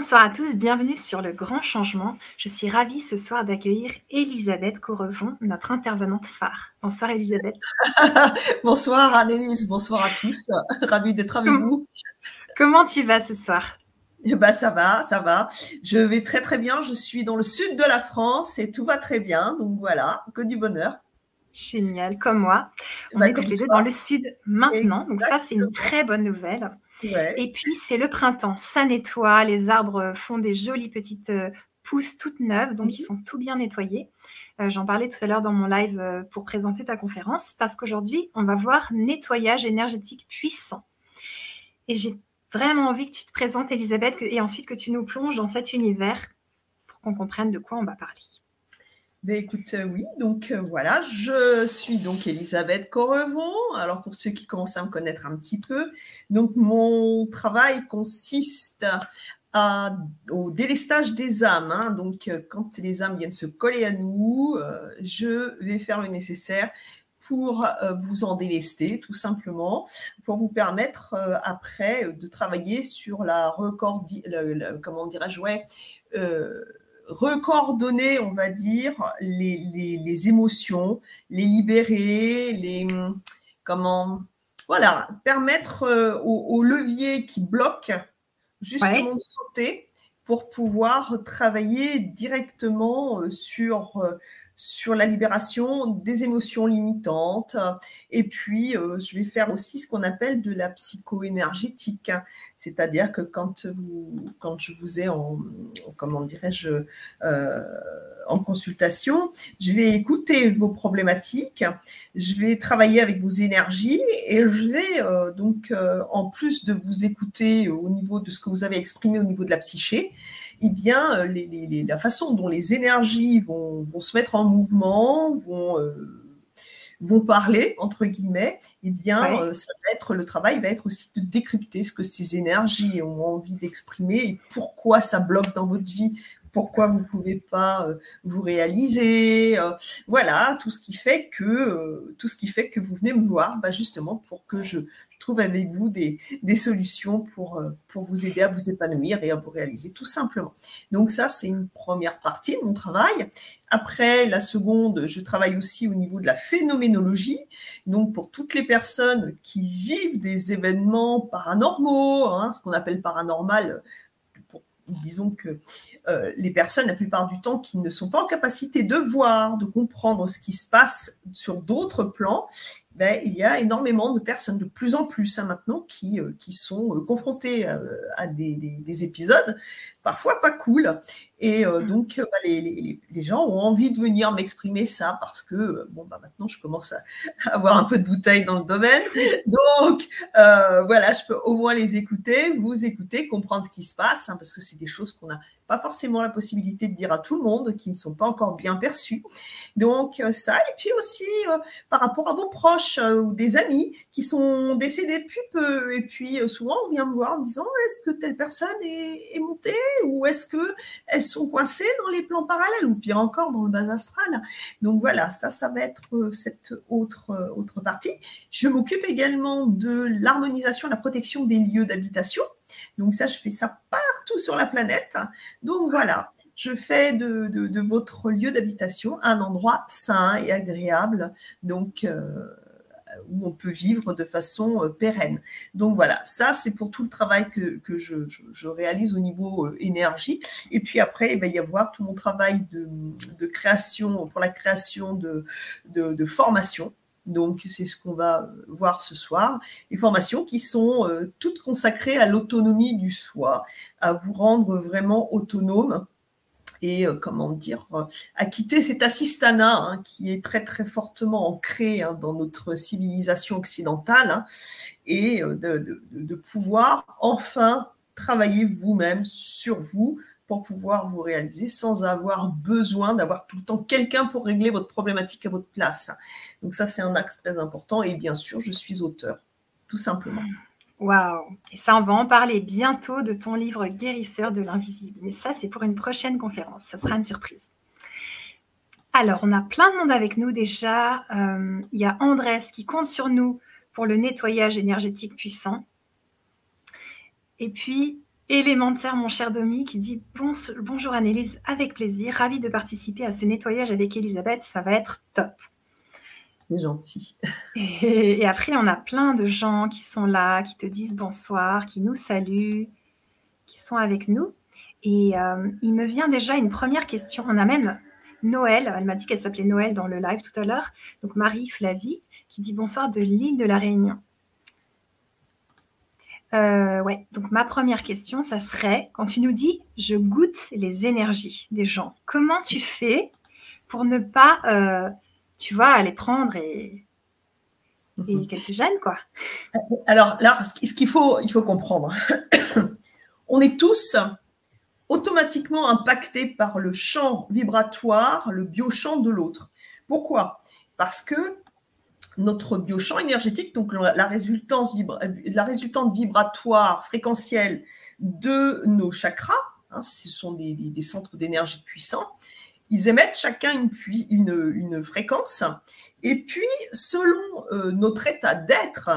Bonsoir à tous, bienvenue sur le grand changement. Je suis ravie ce soir d'accueillir Elisabeth Correvon, notre intervenante phare. Bonsoir Elisabeth. bonsoir Annelise, bonsoir à tous. Ravie d'être avec vous. Comment tu vas ce soir? Eh ben, ça va, ça va. Je vais très très bien. Je suis dans le sud de la France et tout va très bien. Donc voilà, que du bonheur. Génial, comme moi. On bah, est tous les deux dans le sud maintenant. Donc ça, c'est une très bonne nouvelle. Et puis, c'est le printemps. Ça nettoie. Les arbres font des jolies petites euh, pousses toutes neuves. Donc, ils mhm. sont tout bien nettoyés. Euh, j'en parlais tout à l'heure dans mon live euh, pour présenter ta conférence. Parce qu'aujourd'hui, on va voir nettoyage énergétique puissant. Et j'ai vraiment envie que tu te présentes, Elisabeth, et ensuite que tu nous plonges dans cet univers pour qu'on comprenne de quoi on va parler. Ben écoute, euh, oui, donc euh, voilà, je suis donc Elisabeth Correvon. Alors pour ceux qui commencent à me connaître un petit peu, donc mon travail consiste au délestage des âmes. Hein. Donc euh, quand les âmes viennent se coller à nous, je vais faire le nécessaire pour vous en délester, tout simplement, pour vous permettre après de travailler sur la record, comment dirais-je, ouais, recoordonner, on va dire, les, émotions, les libérer, les comment voilà, permettre euh, aux, leviers qui bloquent justement de sauter pour pouvoir travailler directement euh, sur euh, sur la libération des émotions limitantes. Et puis, euh, je vais faire aussi ce qu'on appelle de la psycho-énergétique. C'est-à-dire que quand, vous, quand je vous ai en, comment dirais-je, euh, en consultation, je vais écouter vos problématiques, je vais travailler avec vos énergies et je vais euh, donc, en plus de vous écouter au niveau de ce que vous avez exprimé au niveau de la psyché, eh bien, euh, la façon dont les énergies vont, se mettre en mouvement, vont, euh, vont parler, entre guillemets, eh bien, euh, ça va être, le travail va être aussi de décrypter ce que ces énergies ont envie d'exprimer et pourquoi ça bloque dans votre vie, pourquoi vous ne pouvez pas vous réaliser, voilà, tout ce qui fait que tout ce qui fait que vous venez me voir, bah, justement pour que je, trouve avec vous des, solutions pour, euh, pour vous aider à vous épanouir et à vous réaliser tout simplement. Donc ça, c'est une première partie de mon travail. Après, la seconde, je travaille aussi au niveau de la phénoménologie. Donc pour toutes les personnes qui vivent des événements paranormaux, hein, ce qu'on appelle paranormal, disons que euh, les personnes, la plupart du temps, qui ne sont pas en capacité de voir, de comprendre ce qui se passe sur d'autres plans, ben, il y a énormément de personnes, de plus en plus hein, maintenant, qui, euh, qui sont euh, confrontées à, des, épisodes parfois pas cool. Et mmh. donc, bah, les, les, les, gens ont envie de venir m'exprimer ça parce que, bon, bah, maintenant, je commence à, avoir un peu de bouteille dans le domaine. Donc, voilà, je peux au moins les écouter, vous écouter, comprendre ce qui se passe, hein, parce que c'est des choses qu'on n'a pas forcément la possibilité de dire à tout le monde, qui ne sont pas encore bien perçues. Donc, ça. Et puis aussi, par rapport à vos proches, euh, ou des amis qui sont décédés depuis peu. Et puis euh, souvent, on vient me voir en me disant est-ce que telle personne est, montée? Ou est-ce que sont coincées dans les plans parallèles ou pire encore dans le bas astral. Donc voilà, ça, ça va être euh, cette autre, autre partie. Je m'occupe également de l'harmonisation, la protection des lieux d'habitation. Donc ça, je fais ça partout sur la planète. Donc voilà, je fais de, votre lieu d'habitation un endroit sain et agréable. Donc où on peut vivre de façon euh, pérenne. Donc voilà, ça c'est pour tout le travail que, je, réalise au niveau euh, énergie. Et puis après, il va y avoir tout mon travail de, création, pour la création de, de, formation. Donc, c'est ce qu'on va euh, voir ce soir. Les formations qui sont toutes consacrées à l'autonomie du soi, à vous rendre vraiment autonome et euh, comment dire euh, à quitter cet assistana hein, qui est très très fortement ancré hein, dans notre civilisation occidentale hein, et euh, de, de, pouvoir enfin travailler vous-même sur vous pour pouvoir vous réaliser sans avoir besoin d'avoir tout le temps quelqu'un pour régler votre problématique à votre place. Donc ça, c'est un axe très important. Et bien sûr, je suis auteur, tout simplement. Waouh Et ça, on va en parler bientôt de ton livre Guérisseur de l'invisible. Mais ça, c'est pour une prochaine conférence. Ça sera une surprise. Alors, on a plein de monde avec nous déjà. Euh, il y a Andrés qui compte sur nous pour le nettoyage énergétique puissant. Et puis, élémentaire, mon cher Domi, qui dit Bonjour Annelise, avec plaisir, ravi de participer à ce nettoyage avec Elisabeth, ça va être top. Gentil. Et, après, on a plein de gens qui sont là, qui te disent bonsoir, qui nous saluent, qui sont avec nous. Et euh, il me vient déjà une première question. On a même Noël, elle m'a dit qu'elle s'appelait Noël dans le live tout à l'heure. Donc Marie Flavie qui dit bonsoir de l'île de la Réunion. Euh, ouais, donc ma première question, ça serait quand tu nous dis je goûte les énergies des gens, comment tu fais pour ne pas, euh, tu vois, les prendre et, et mhm. qu'elles te gênent, quoi Alors là, ce qu'il faut, il faut comprendre, on est tous automatiquement impactés par le champ vibratoire, le biochamp de l'autre. Pourquoi? Parce que notre biochamp énergétique, donc la, résultance, la résultante vibratoire fréquentielle de nos chakras, hein, ce sont des, centres d'énergie puissants, ils émettent chacun une, fréquence. Et puis, selon euh, notre état d'être,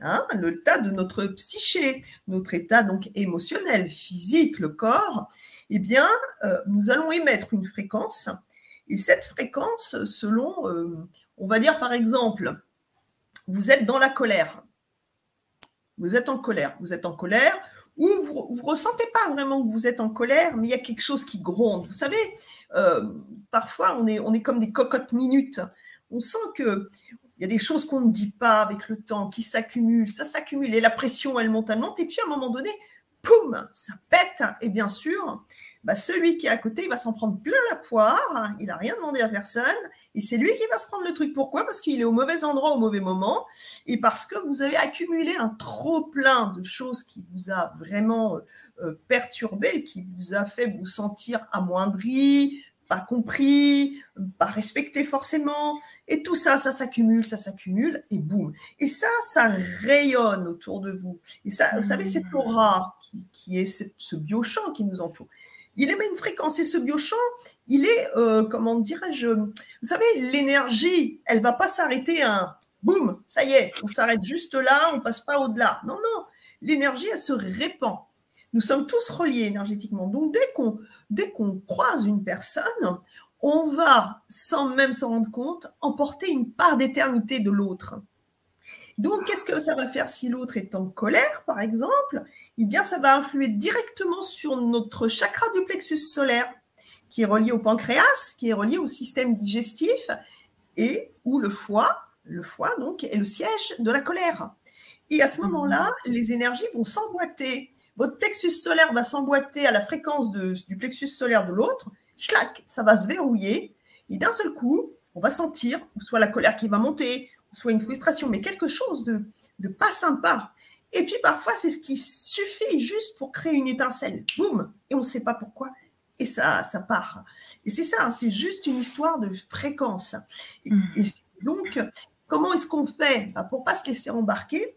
hein, l'état de notre psyché, notre état donc émotionnel, physique, le corps, eh bien, euh, nous allons émettre une fréquence. Et cette fréquence, selon euh, on va dire par exemple, vous êtes dans la colère. Vous êtes en colère. Vous êtes en colère ou vous ne ressentez pas vraiment que vous êtes en colère, mais il y a quelque chose qui gronde. Vous savez, euh, parfois on est, on est comme des cocottes minutes. On sent que il y a des choses qu'on ne dit pas avec le temps, qui s'accumulent, ça s'accumule et la pression, elle monte, elle monte. Et puis à un moment donné, poum, ça pète. Et bien sûr, bah, celui qui est à côté, il va s'en prendre plein la poire. Il n'a rien demandé à personne. Et c'est lui qui va se prendre le truc. Pourquoi? Parce qu'il est au mauvais endroit au mauvais moment et parce que vous avez accumulé un trop plein de choses qui vous a vraiment euh, perturbé, qui vous a fait vous sentir amoindri, pas compris, pas respecté forcément. Et tout ça, ça s'accumule, ça s'accumule et boum. Et ça, ça rayonne autour de vous. Et ça, vous savez, cette mmh. aura qui, est ce, ce biochamp qui nous entoure il émet une fréquence et ce biochamp, il est, euh, comment dirais-je, vous savez, l'énergie, elle va pas s'arrêter un boum, ça y est, on s'arrête juste là, on passe pas au-delà. Non, non, l'énergie, elle se répand. Nous sommes tous reliés énergétiquement. Donc, dès qu'on dès qu'on croise une personne, on va, sans même s'en rendre compte, emporter une part d'éternité de l'autre. Donc, qu'est-ce que ça va faire si l'autre est en colère, par exemple? Eh bien, ça va influer directement sur notre chakra du plexus solaire, qui est relié au pancréas, qui est relié au système digestif, et où le foie, le foie donc, est le siège de la colère. Et à ce moment-là, les énergies vont s'emboîter. Votre plexus solaire va s'emboîter à la fréquence du plexus solaire de l'autre. Schlac, ça va se verrouiller. Et d'un seul coup, on va sentir soit la colère qui va monter, soit une frustration, mais quelque chose de, de pas sympa. Et puis parfois, c'est ce qui suffit juste pour créer une étincelle. Boum Et on ne sait pas pourquoi. Et ça, ça part. Et c'est ça, c'est juste une histoire de fréquence. Et, hmm. donc, comment est-ce qu'on fait? Bah, pour pas se laisser embarquer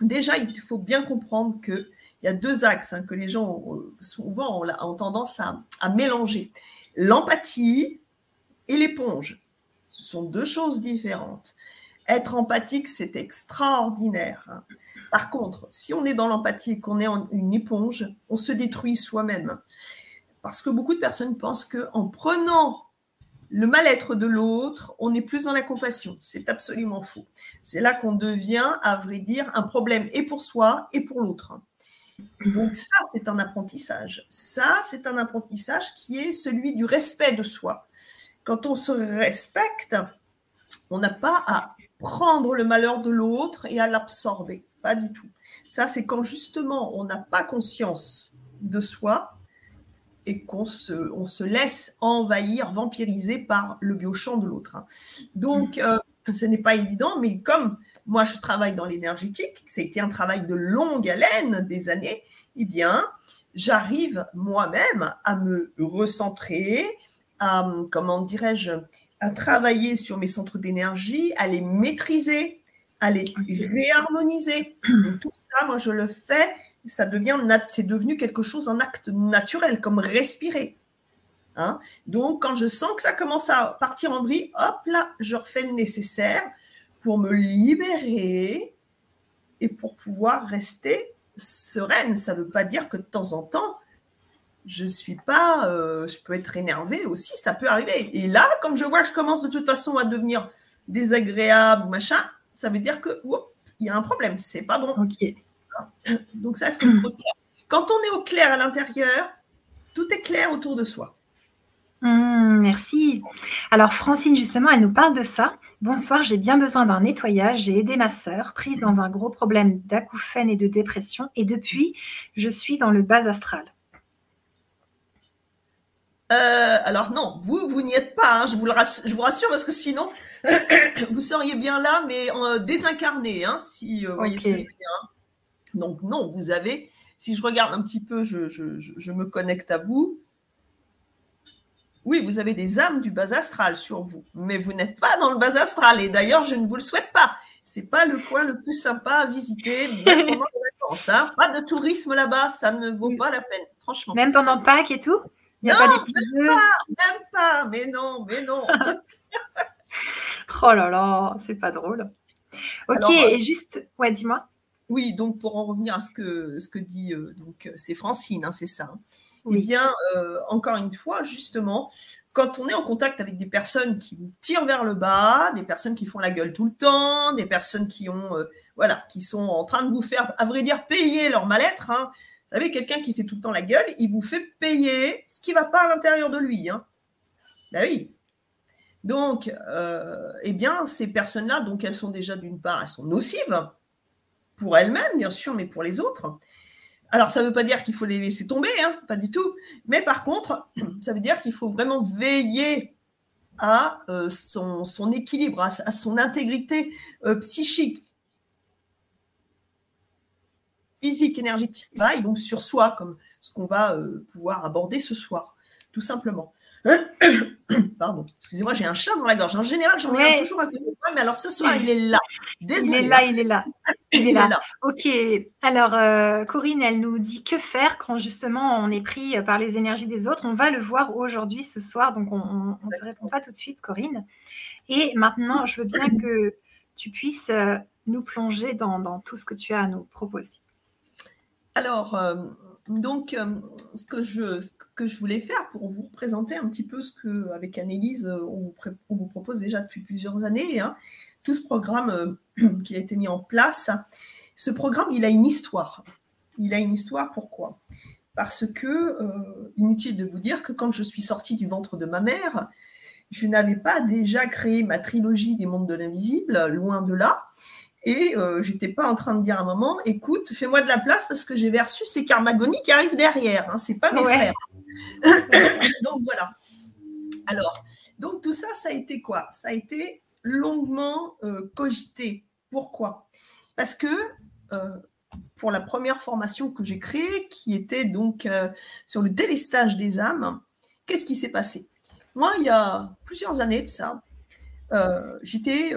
Déjà, il faut bien comprendre qu'il y a deux axes hein, que les gens souvent ont, tendance à, à mélanger. L'empathie et l'éponge. Ce sont deux choses différentes. Être empathique, c'est extraordinaire. Hein. Par contre, si on est dans l'empathie et qu'on est une éponge, on se détruit soi-même. Parce que beaucoup de personnes pensent qu'en prenant le mal-être de l'autre, on est plus dans la compassion. C'est absolument faux. C'est là qu'on devient, à vrai dire, un problème et pour soi et pour l'autre. Donc ça, c'est un apprentissage. Ça, c'est un apprentissage qui est celui du respect de soi. Quand on se respecte, on n'a pas à prendre le malheur de l'autre et à l'absorber. Pas du tout. Ça, c'est quand justement on n'a pas conscience de soi et qu'on se, on se laisse envahir, vampiriser par le biochamp de l'autre. Hein. Donc, mm. euh, ce n'est pas évident, mais comme moi je travaille dans l'énergétique, ça a été un travail de longue haleine, des années, eh bien, j'arrive moi-même à me recentrer, à, comment dirais-je, à travailler sur mes centres d'énergie, à les maîtriser, à les réharmoniser. tout ça, moi, je le fais. Ça devient, c'est devenu quelque chose, un acte naturel, comme respirer. Hein. Donc, quand je sens que ça commence à partir en vrille, hop là, je refais le nécessaire pour me libérer et pour pouvoir rester sereine. Ça ne veut pas dire que de temps en temps, je suis pas, euh, je peux être énervée aussi, ça peut arriver. Et là, quand je vois que je commence de toute façon à devenir désagréable ou machin, ça veut dire que il y a un problème, c'est pas bon. Ok. Donc ça, il faut clair. Quand on est au clair à l'intérieur, tout est clair autour de soi. Mmh, merci. Alors Francine, justement, elle nous parle de ça. Bonsoir, j'ai bien besoin d'un nettoyage. J'ai aidé ma sœur, prise dans un gros problème d'acouphène et de dépression. Et depuis, je suis dans le bas astral. Euh, alors non, vous, vous n'y êtes pas, hein, je, vous le rassure, je vous rassure, parce que sinon, vous seriez bien là, mais euh, désincarné, hein, si euh, vous voyez ce que je veux dire. Hein. Donc non, vous avez, si je regarde un petit peu, je, je me connecte à vous. Oui, vous avez des âmes du bas astral sur vous, mais vous n'êtes pas dans le bas astral, et d'ailleurs, je ne vous le souhaite pas. C'est pas le coin le plus sympa à visiter, même pendant les vacances. Pas de tourisme là-bas, ça ne vaut pas la peine, franchement. Même pendant Pâques et tout? Non, même pas, même pas, mais non, mais non. oh là là, c'est pas drôle. Ok, et euh, juste, ouais, dis-moi. Oui, donc pour en revenir à ce que, ce que dit, euh, donc c'est Francine, hein, c'est ça. Hein. Eh bien, euh, encore une fois, justement, quand on est en contact avec des personnes qui vous tirent vers le bas, des personnes qui font la gueule tout le temps, des personnes qui ont, voilà, qui sont en train de vous faire, à vrai dire, payer leur mal-être, hein, vous savez, quelqu'un qui fait tout le temps la gueule, il vous fait payer ce qui ne va pas à l'intérieur de lui. Hein. Ben oui. Donc, euh, eh bien, ces personnes-là, donc elles sont déjà d'une part, elles sont nocives pour elles-mêmes, bien sûr, mais pour les autres. Alors, ça ne veut pas dire qu'il faut les laisser tomber, hein, pas du tout. Mais par contre, ça veut dire qu'il faut vraiment veiller à euh, son, équilibre, à, son intégrité euh, psychique, physique, énergétique, et donc sur soi, comme ce qu'on va euh, pouvoir aborder ce soir, tout simplement. Pardon, excusez-moi, j'ai un chat dans la gorge. En général, j'en ai toujours à côté de moi, mais alors ce soir, il est là. Désolée. Il est là, il est là. Il est là. Ok. Alors, euh, Corinne, elle nous dit que faire quand justement on est pris par les énergies des autres. On va le voir aujourd'hui, ce soir, donc on ne te répond pas tout de suite, Corinne. Et maintenant, je veux bien que tu puisses euh, nous plonger dans tout ce que tu as à nous proposer. Alors, euh, donc, euh, ce, que je, voulais faire pour vous présenter un petit peu ce que, avec Annelise, euh, on vous, propose déjà depuis plusieurs années, hein, tout ce programme qui a été mis en place. Ce programme, il a une histoire. Il a une histoire, pourquoi? Parce que, inutile de vous dire que quand je suis sortie du ventre de ma mère, je n'avais pas déjà créé ma trilogie des mondes de l'invisible, loin de là. Et euh, j'étais pas en train de dire à un moment, écoute, fais-moi de la place parce que j'ai reçu ces Karmagoni qui arrivent derrière. Hein, c'est pas mes frères. donc voilà. Alors, donc tout ça, ça a été quoi? Ça a été longuement euh, cogité. Pourquoi? Parce que euh, pour la première formation que j'ai créée, qui était donc sur le délestage des âmes, qu'est-ce qui s'est passé? Moi, il y a plusieurs années de ça, j'étais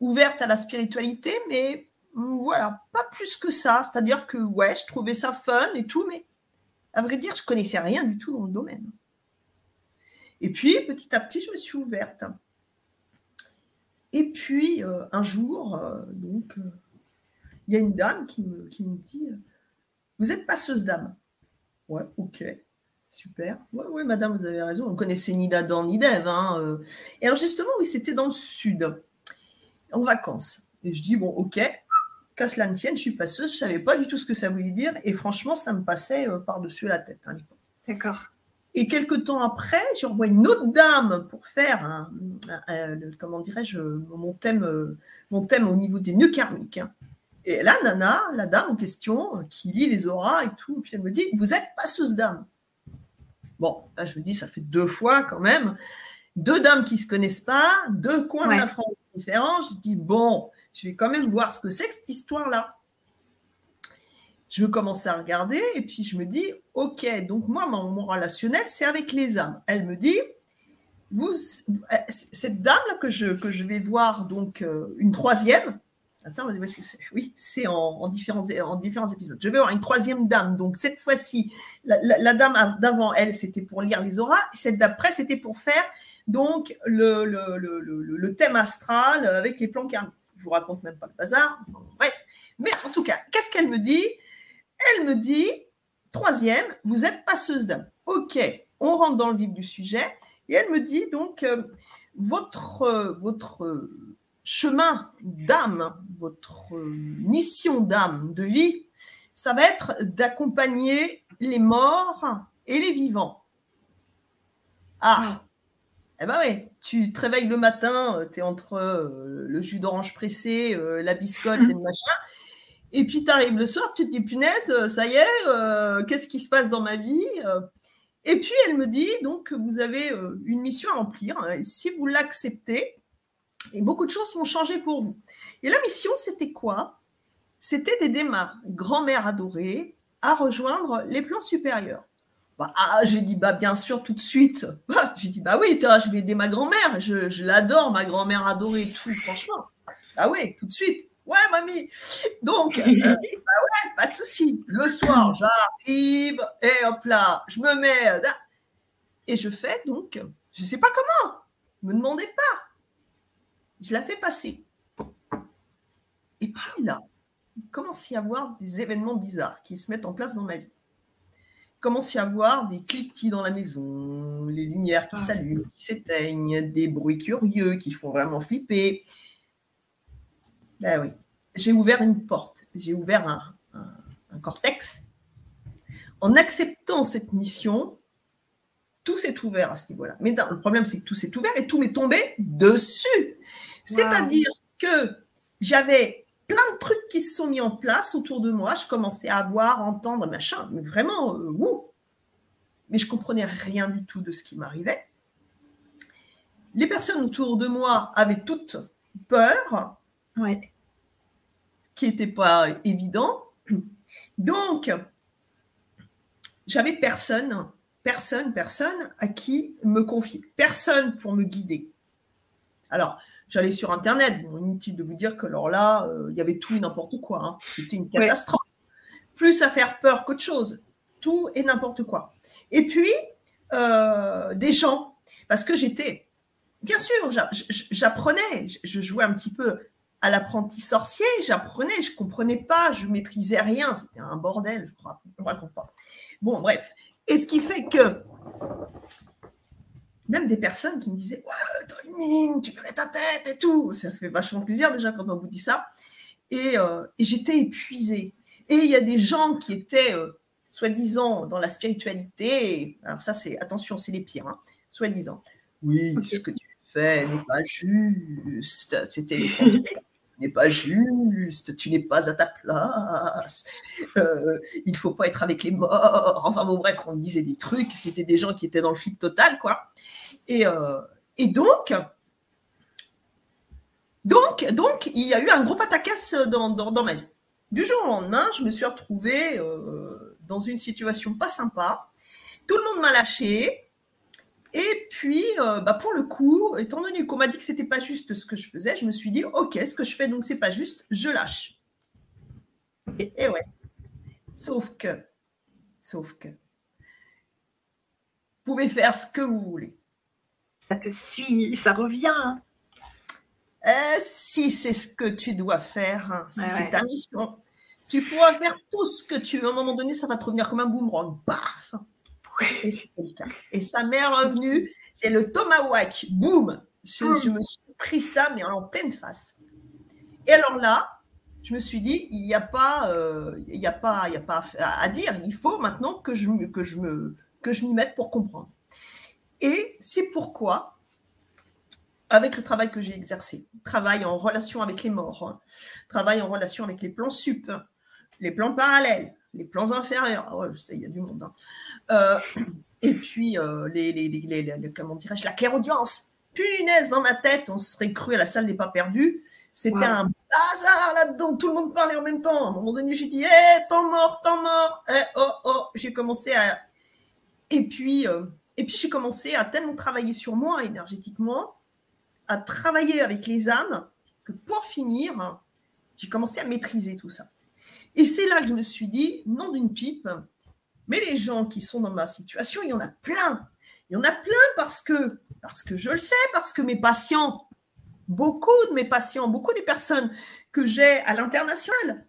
ouverte à la spiritualité, mais voilà, pas plus que ça. C'est-à-dire que, ouais, je trouvais ça fun et tout, mais à vrai dire, je connaissais rien du tout dans le domaine. Et puis, petit à petit, je me suis ouverte. Et puis, euh, un jour, euh, donc, euh, il y a une dame qui me, dit Vous êtes passeuse d'âme Ouais, ok, super. Ouais, ouais, madame, vous avez raison. On connaissait ni d'Adam ni d'Ève. Hein, Et alors, justement, oui, c'était dans le sud en vacances. Et je dis, bon, ok, qu'à cela ne tienne, je suis passeuse, je ne savais pas du tout ce que ça voulait dire. Et franchement, ça me passait euh, par-dessus la tête. Hein, D'accord. Et quelques temps après, je revois une autre dame pour faire, un, comment dirais-je, mon thème, euh, mon thème au niveau des nœuds karmiques. Hein. Et là, Nana, la dame en question, qui lit les auras et tout, puis elle me dit, vous êtes passeuse d'âme. Bon, là, je me dis, ça fait deux fois quand même. Deux dames qui ne se connaissent pas, deux coins de la France je dis, bon, je vais quand même voir ce que c'est que cette histoire-là. Je veux commencer à regarder et puis je me dis, ok, donc moi, mon, relationnel, c'est avec les âmes. Elle me dit, vous, cette dame-là que je, que je vais voir, donc euh, une troisième, Attends, oui, c'est en, différents, en différents épisodes. Je vais voir une troisième dame. Donc, cette fois-ci, la, dame d'avant elle, c'était pour lire les auras. Et celle d'après, c'était pour faire donc le, thème astral avec les plans karmiques. Je vous raconte même pas le bazar. Bref. Mais en tout cas, qu'est-ce qu'elle me dit? Elle me dit, troisième, vous êtes passeuse d'âme. Ok, on rentre dans le vif du sujet. Et elle me dit donc, euh, votre, euh, votre chemin d'âme, votre mission d'âme, de vie, ça va être d'accompagner les morts et les vivants. Ah, eh ben oui, tu te réveilles le matin, tu es entre le jus d'orange pressé, la biscotte et le machin. Et puis tu arrives le soir, tu te dis punaise, euh, ça y est, euh, qu'est-ce qui se passe dans ma vie euh? Et puis elle me dit donc vous avez une mission à remplir. Hein, et si vous l'acceptez, et beaucoup de choses vont changer pour vous. Et la mission, c'était quoi? C'était d'aider ma grand-mère adorée à rejoindre les plans supérieurs. Bah, ah, j'ai dit bah bien sûr tout de suite. Bah, j'ai dit bah oui, je vais aider ma grand-mère. Je, l'adore, ma grand-mère adorée, tout franchement. Ah oui, tout de suite. Ouais, mamie. Donc, euh, bah ouais, pas de souci. Le soir, j'arrive et hop là, je me mets. Euh, et je fais donc, je ne sais pas comment. Ne me demandez pas. Je la fais passer. Et puis là, il commence à y avoir des événements bizarres qui se mettent en place dans ma vie. Il commence à y avoir des cliquetis dans la maison, les lumières qui ah. s'allument, qui s'éteignent, des bruits curieux qui font vraiment flipper. Ben oui, j'ai ouvert une porte, j'ai ouvert un, cortex. En acceptant cette mission, tout s'est ouvert à ce niveau-là. Mais le problème, c'est que tout s'est ouvert et tout m'est tombé dessus. C'est-à-dire que j'avais plein de trucs qui se sont mis en place autour de moi. Je commençais à voir, entendre, machin, mais vraiment, euh, Mais je comprenais rien du tout de ce qui m'arrivait. Les personnes autour de moi avaient toutes peur. Qui n'était pas évident. Donc, j'avais personne, personne, personne à qui me confier. Personne pour me guider. Alors, j'allais sur Internet. Bon, inutile de vous dire que alors là, euh, il y avait tout et n'importe quoi. Hein. C'était une catastrophe. Plus à faire peur qu'autre chose. Tout et n'importe quoi. Et puis, euh, des gens. Parce que j'étais, bien sûr, j'apprenais, je jouais un petit peu à l'apprenti sorcier, j'apprenais, je comprenais pas, je maîtrisais rien, c'était un bordel, je ne raconte pas. Bon, bref. Et ce qui fait que même des personnes qui me disaient Ouais, t'as une mine, tu ferais ta tête et tout. Ça fait vachement plaisir déjà quand on vous dit ça. Et, euh, j'étais épuisée. Et il y a des gens qui étaient, euh, soi-disant, dans la spiritualité. Alors, ça, c'est, attention, c'est les pires, hein, soi-disant. Oui, ce que tu fais? N'est pas juste. C'était les n'est pas juste, tu n'es pas à ta place, euh, il ne faut pas être avec les morts. Enfin bon, bref, on disait des trucs, c'était des gens qui étaient dans le flip total, quoi. Et, euh, et donc, donc, donc, il y a eu un gros pataquès dans, dans, ma vie. Du jour au lendemain, je me suis retrouvée euh, dans une situation pas sympa. Tout le monde m'a lâché. Et puis, euh, bah pour le coup, étant donné qu'on m'a dit que c'était pas juste ce que je faisais, je me suis dit, ok, ce que je fais donc c'est pas juste, je lâche. Et ouais. Sauf que, sauf que, vous pouvez faire ce que vous voulez. Ça te suit, ça revient. Euh, si c'est ce que tu dois faire, hein, si c'est ta mission, tu pourras faire tout ce que tu veux. À un moment donné, ça va te revenir comme un boomerang. Paf et, sa mère revenue, c'est le tomahawk. Boum je, me suis pris ça, mais en pleine face. Et alors là, je me suis dit, il n'y a pas, euh, il y a pas, il y a pas à dire. Il faut maintenant que je, que je me, que je m'y mette pour comprendre. Et c'est pourquoi, avec le travail que j'ai exercé, travail en relation avec les morts, hein, travail en relation avec les plans sup, les plans parallèles, les plans inférieurs, ah je sais, il y a du monde. Hein. Euh, et puis, euh, les, les, les, comment dirais-je, la clairaudience. Punaise, dans ma tête, on serait cru à la salle des pas perdus. C'était un bazar là-dedans, tout le monde parlait en même temps. À un moment donné, j'ai dit, hé, eh, tant mort, tant mort. Eh, oh, oh, j'ai commencé à. Et puis, euh, et puis j'ai commencé à tellement travailler sur moi énergétiquement, à travailler avec les âmes, que pour finir, j'ai commencé à maîtriser tout ça. Et c'est là que je me suis dit, nom d'une pipe, mais les gens qui sont dans ma situation, il y en a plein. Il y en a plein parce que, parce que je le sais, parce que mes patients, beaucoup de mes patients, beaucoup des personnes que j'ai à l'international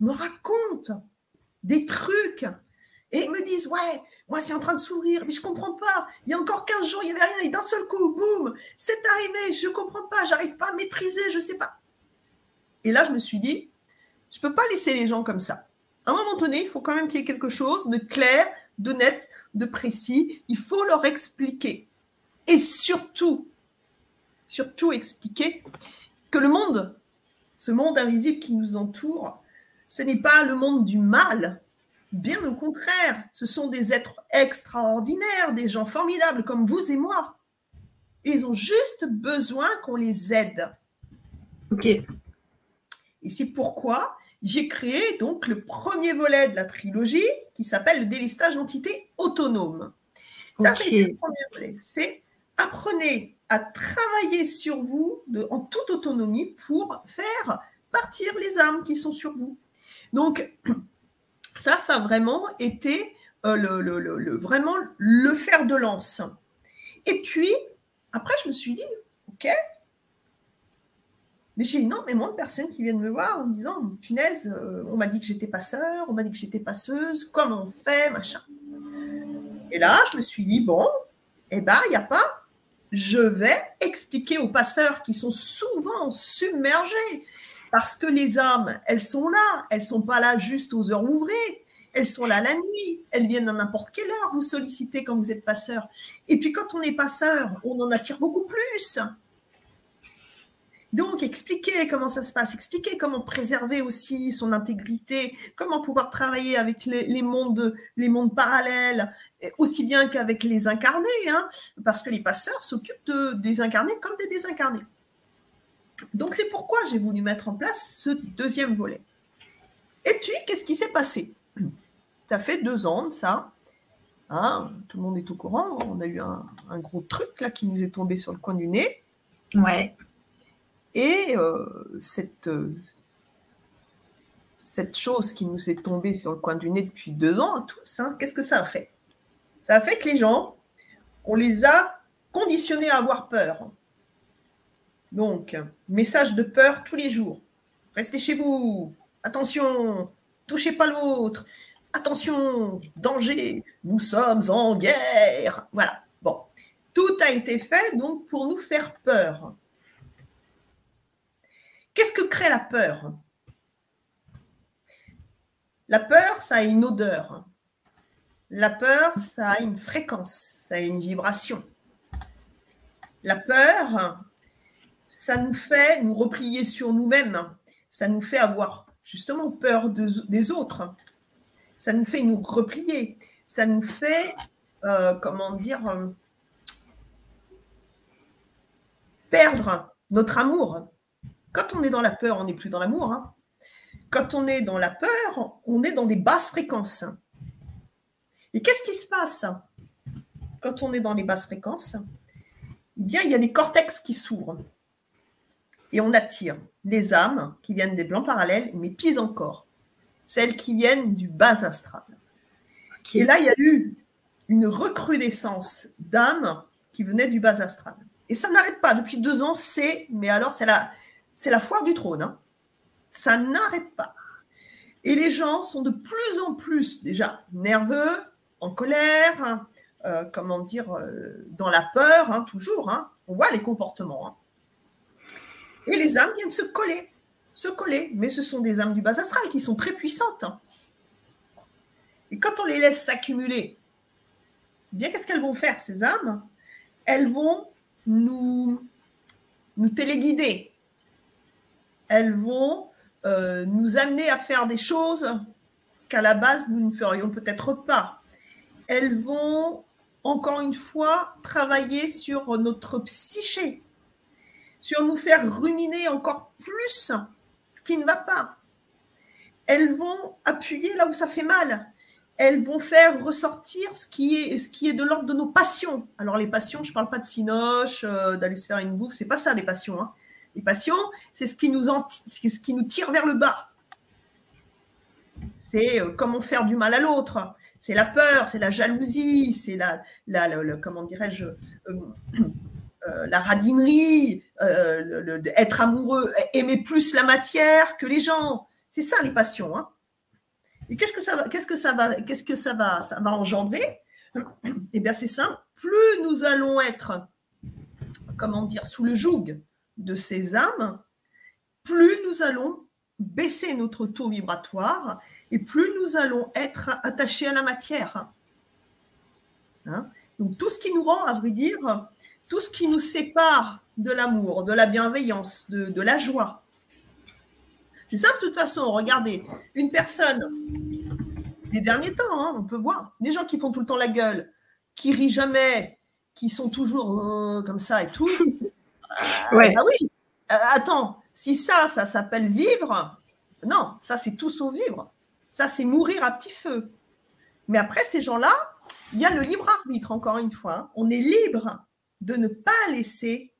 me racontent des trucs. Et ils me disent, ouais, moi c'est en train de s'ouvrir, mais je comprends pas. Il y a encore 15 jours, il n'y avait rien, et d'un seul coup, boum, c'est arrivé, je comprends pas, j'arrive pas à maîtriser, je sais pas. Et là, je me suis dit, je peux pas laisser les gens comme ça. À un moment donné, il faut quand même qu'il y ait quelque chose de clair, de net, de précis. Il faut leur expliquer. Et surtout, surtout expliquer que le monde, ce monde invisible qui nous entoure, ce n'est pas le monde du mal. Bien au contraire, ce sont des êtres extraordinaires, des gens formidables comme vous et moi. Ils ont juste besoin qu'on les aide. Ok. Et c'est pourquoi j'ai créé donc le premier volet de la trilogie qui s'appelle le délestage d'entités autonomes. Ça, c'est le premier volet. C'est apprenez à travailler sur vous en toute autonomie pour faire partir les âmes qui sont sur vous. Donc, ça, ça a vraiment été euh, le, vraiment le fer de lance. Et puis, après, je me suis dit, OK, mais j'ai énormément de personnes qui viennent me voir en me disant, punaise, euh, on m'a dit que j'étais passeur, on m'a dit que j'étais passeuse, comment on fait, machin. Et là, je me suis dit, bon, eh ben, il n'y a pas je vais expliquer aux passeurs qui sont souvent submergés, parce que les âmes, elles sont là, elles sont pas là juste aux heures ouvrées, elles sont là la nuit, elles viennent à n'importe quelle heure vous solliciter quand vous êtes passeur. Et puis quand on est passeur, on en attire beaucoup plus. Donc, expliquer comment ça se passe, expliquer comment préserver aussi son intégrité, comment pouvoir travailler avec les, mondes, les mondes parallèles, aussi bien qu'avec les incarnés, hein, parce que les passeurs s'occupent de, des incarnés comme des désincarnés. Donc, c'est pourquoi j'ai voulu mettre en place ce deuxième volet. Et puis, qu'est-ce qui s'est passé? Ça fait deux ans de ça. Hein, tout le monde est au courant. On a eu un, un gros truc là qui nous est tombé sur le coin du nez. Ouais. Et euh, cette, euh, cette chose qui nous est tombée sur le coin du nez depuis deux ans à tous, hein, qu'est-ce que ça a fait? Ça a fait que les gens, on les a conditionnés à avoir peur. Donc, message de peur tous les jours. Restez chez vous. Attention, touchez pas l'autre. Attention, danger, nous sommes en guerre. Voilà. Bon, tout a été fait donc pour nous faire peur. Qu'est-ce que crée la peur? La peur, ça a une odeur. La peur, ça a une fréquence, ça a une vibration. La peur, ça nous fait nous replier sur nous-mêmes. Ça nous fait avoir justement peur des autres. Ça nous fait nous replier. Ça nous fait, euh, comment dire, euh, perdre notre amour. Quand on est dans la peur, on n'est plus dans l'amour. Hein. Quand on est dans la peur, on est dans des basses fréquences. Et qu'est-ce qui se passe quand on est dans les basses fréquences? Eh bien, il y a des cortex qui s'ouvrent. Et on attire les âmes qui viennent des blancs parallèles, mais pis encore, celles qui viennent du bas astral. Et là, il y a eu une recrudescence d'âmes qui venaient du bas astral. Et ça n'arrête pas. Depuis deux ans, c'est, mais alors, c'est la, c'est la foire du trône. Hein. Ça n'arrête pas. Et les gens sont de plus en plus déjà nerveux, en colère, hein, euh, comment dire, euh, dans la peur, hein, toujours. On voit les comportements. Et les âmes viennent se coller, se coller. Mais ce sont des âmes du bas astral qui sont très puissantes. Et quand on les laisse s'accumuler, bien qu'est-ce qu'elles vont faire, ces âmes Elles vont nous, nous téléguider, elles vont euh, nous amener à faire des choses qu'à la base nous ne ferions peut-être pas. Elles vont, encore une fois, travailler sur notre psyché, sur nous faire ruminer encore plus ce qui ne va pas. Elles vont appuyer là où ça fait mal. Elles vont faire ressortir ce qui est, ce qui est de l'ordre de nos passions. Alors les passions, je ne parle pas de sinoche, euh, d'aller se faire une bouffe, c'est pas ça les passions. Hein. Les passions, c'est ce, qui nous ce qui nous tire vers le bas. C'est euh, comment faire du mal à l'autre. C'est la peur, c'est la jalousie, c'est la, la, comment dirais-je, euh, euh, la radinerie, être amoureux, aimer plus la matière que les gens. C'est ça les passions. Hein. Et qu'est-ce que ça va, qu'est-ce que ça va, qu'est-ce que ça va, ça va engendrer? Eh bien, c'est simple. Plus nous allons être, comment dire, sous le joug de ces âmes, plus nous allons baisser notre taux vibratoire et plus nous allons être attachés à la matière. Hein Donc tout ce qui nous rend, à vrai dire, tout ce qui nous sépare de l'amour, de la bienveillance, de, la joie. C'est ça, de toute façon, regardez, une personne, les derniers temps, hein, on peut voir, des gens qui font tout le temps la gueule, qui rient jamais, qui sont toujours euh, comme ça et tout. Euh, ouais. Bah oui, euh, attends, si ça, ça s'appelle vivre, non, ça c'est tout sauf vivre. Ça c'est mourir à petit feu. Mais après, ces gens-là, il y a le libre arbitre, encore une fois. Hein. On est libre de ne pas laisser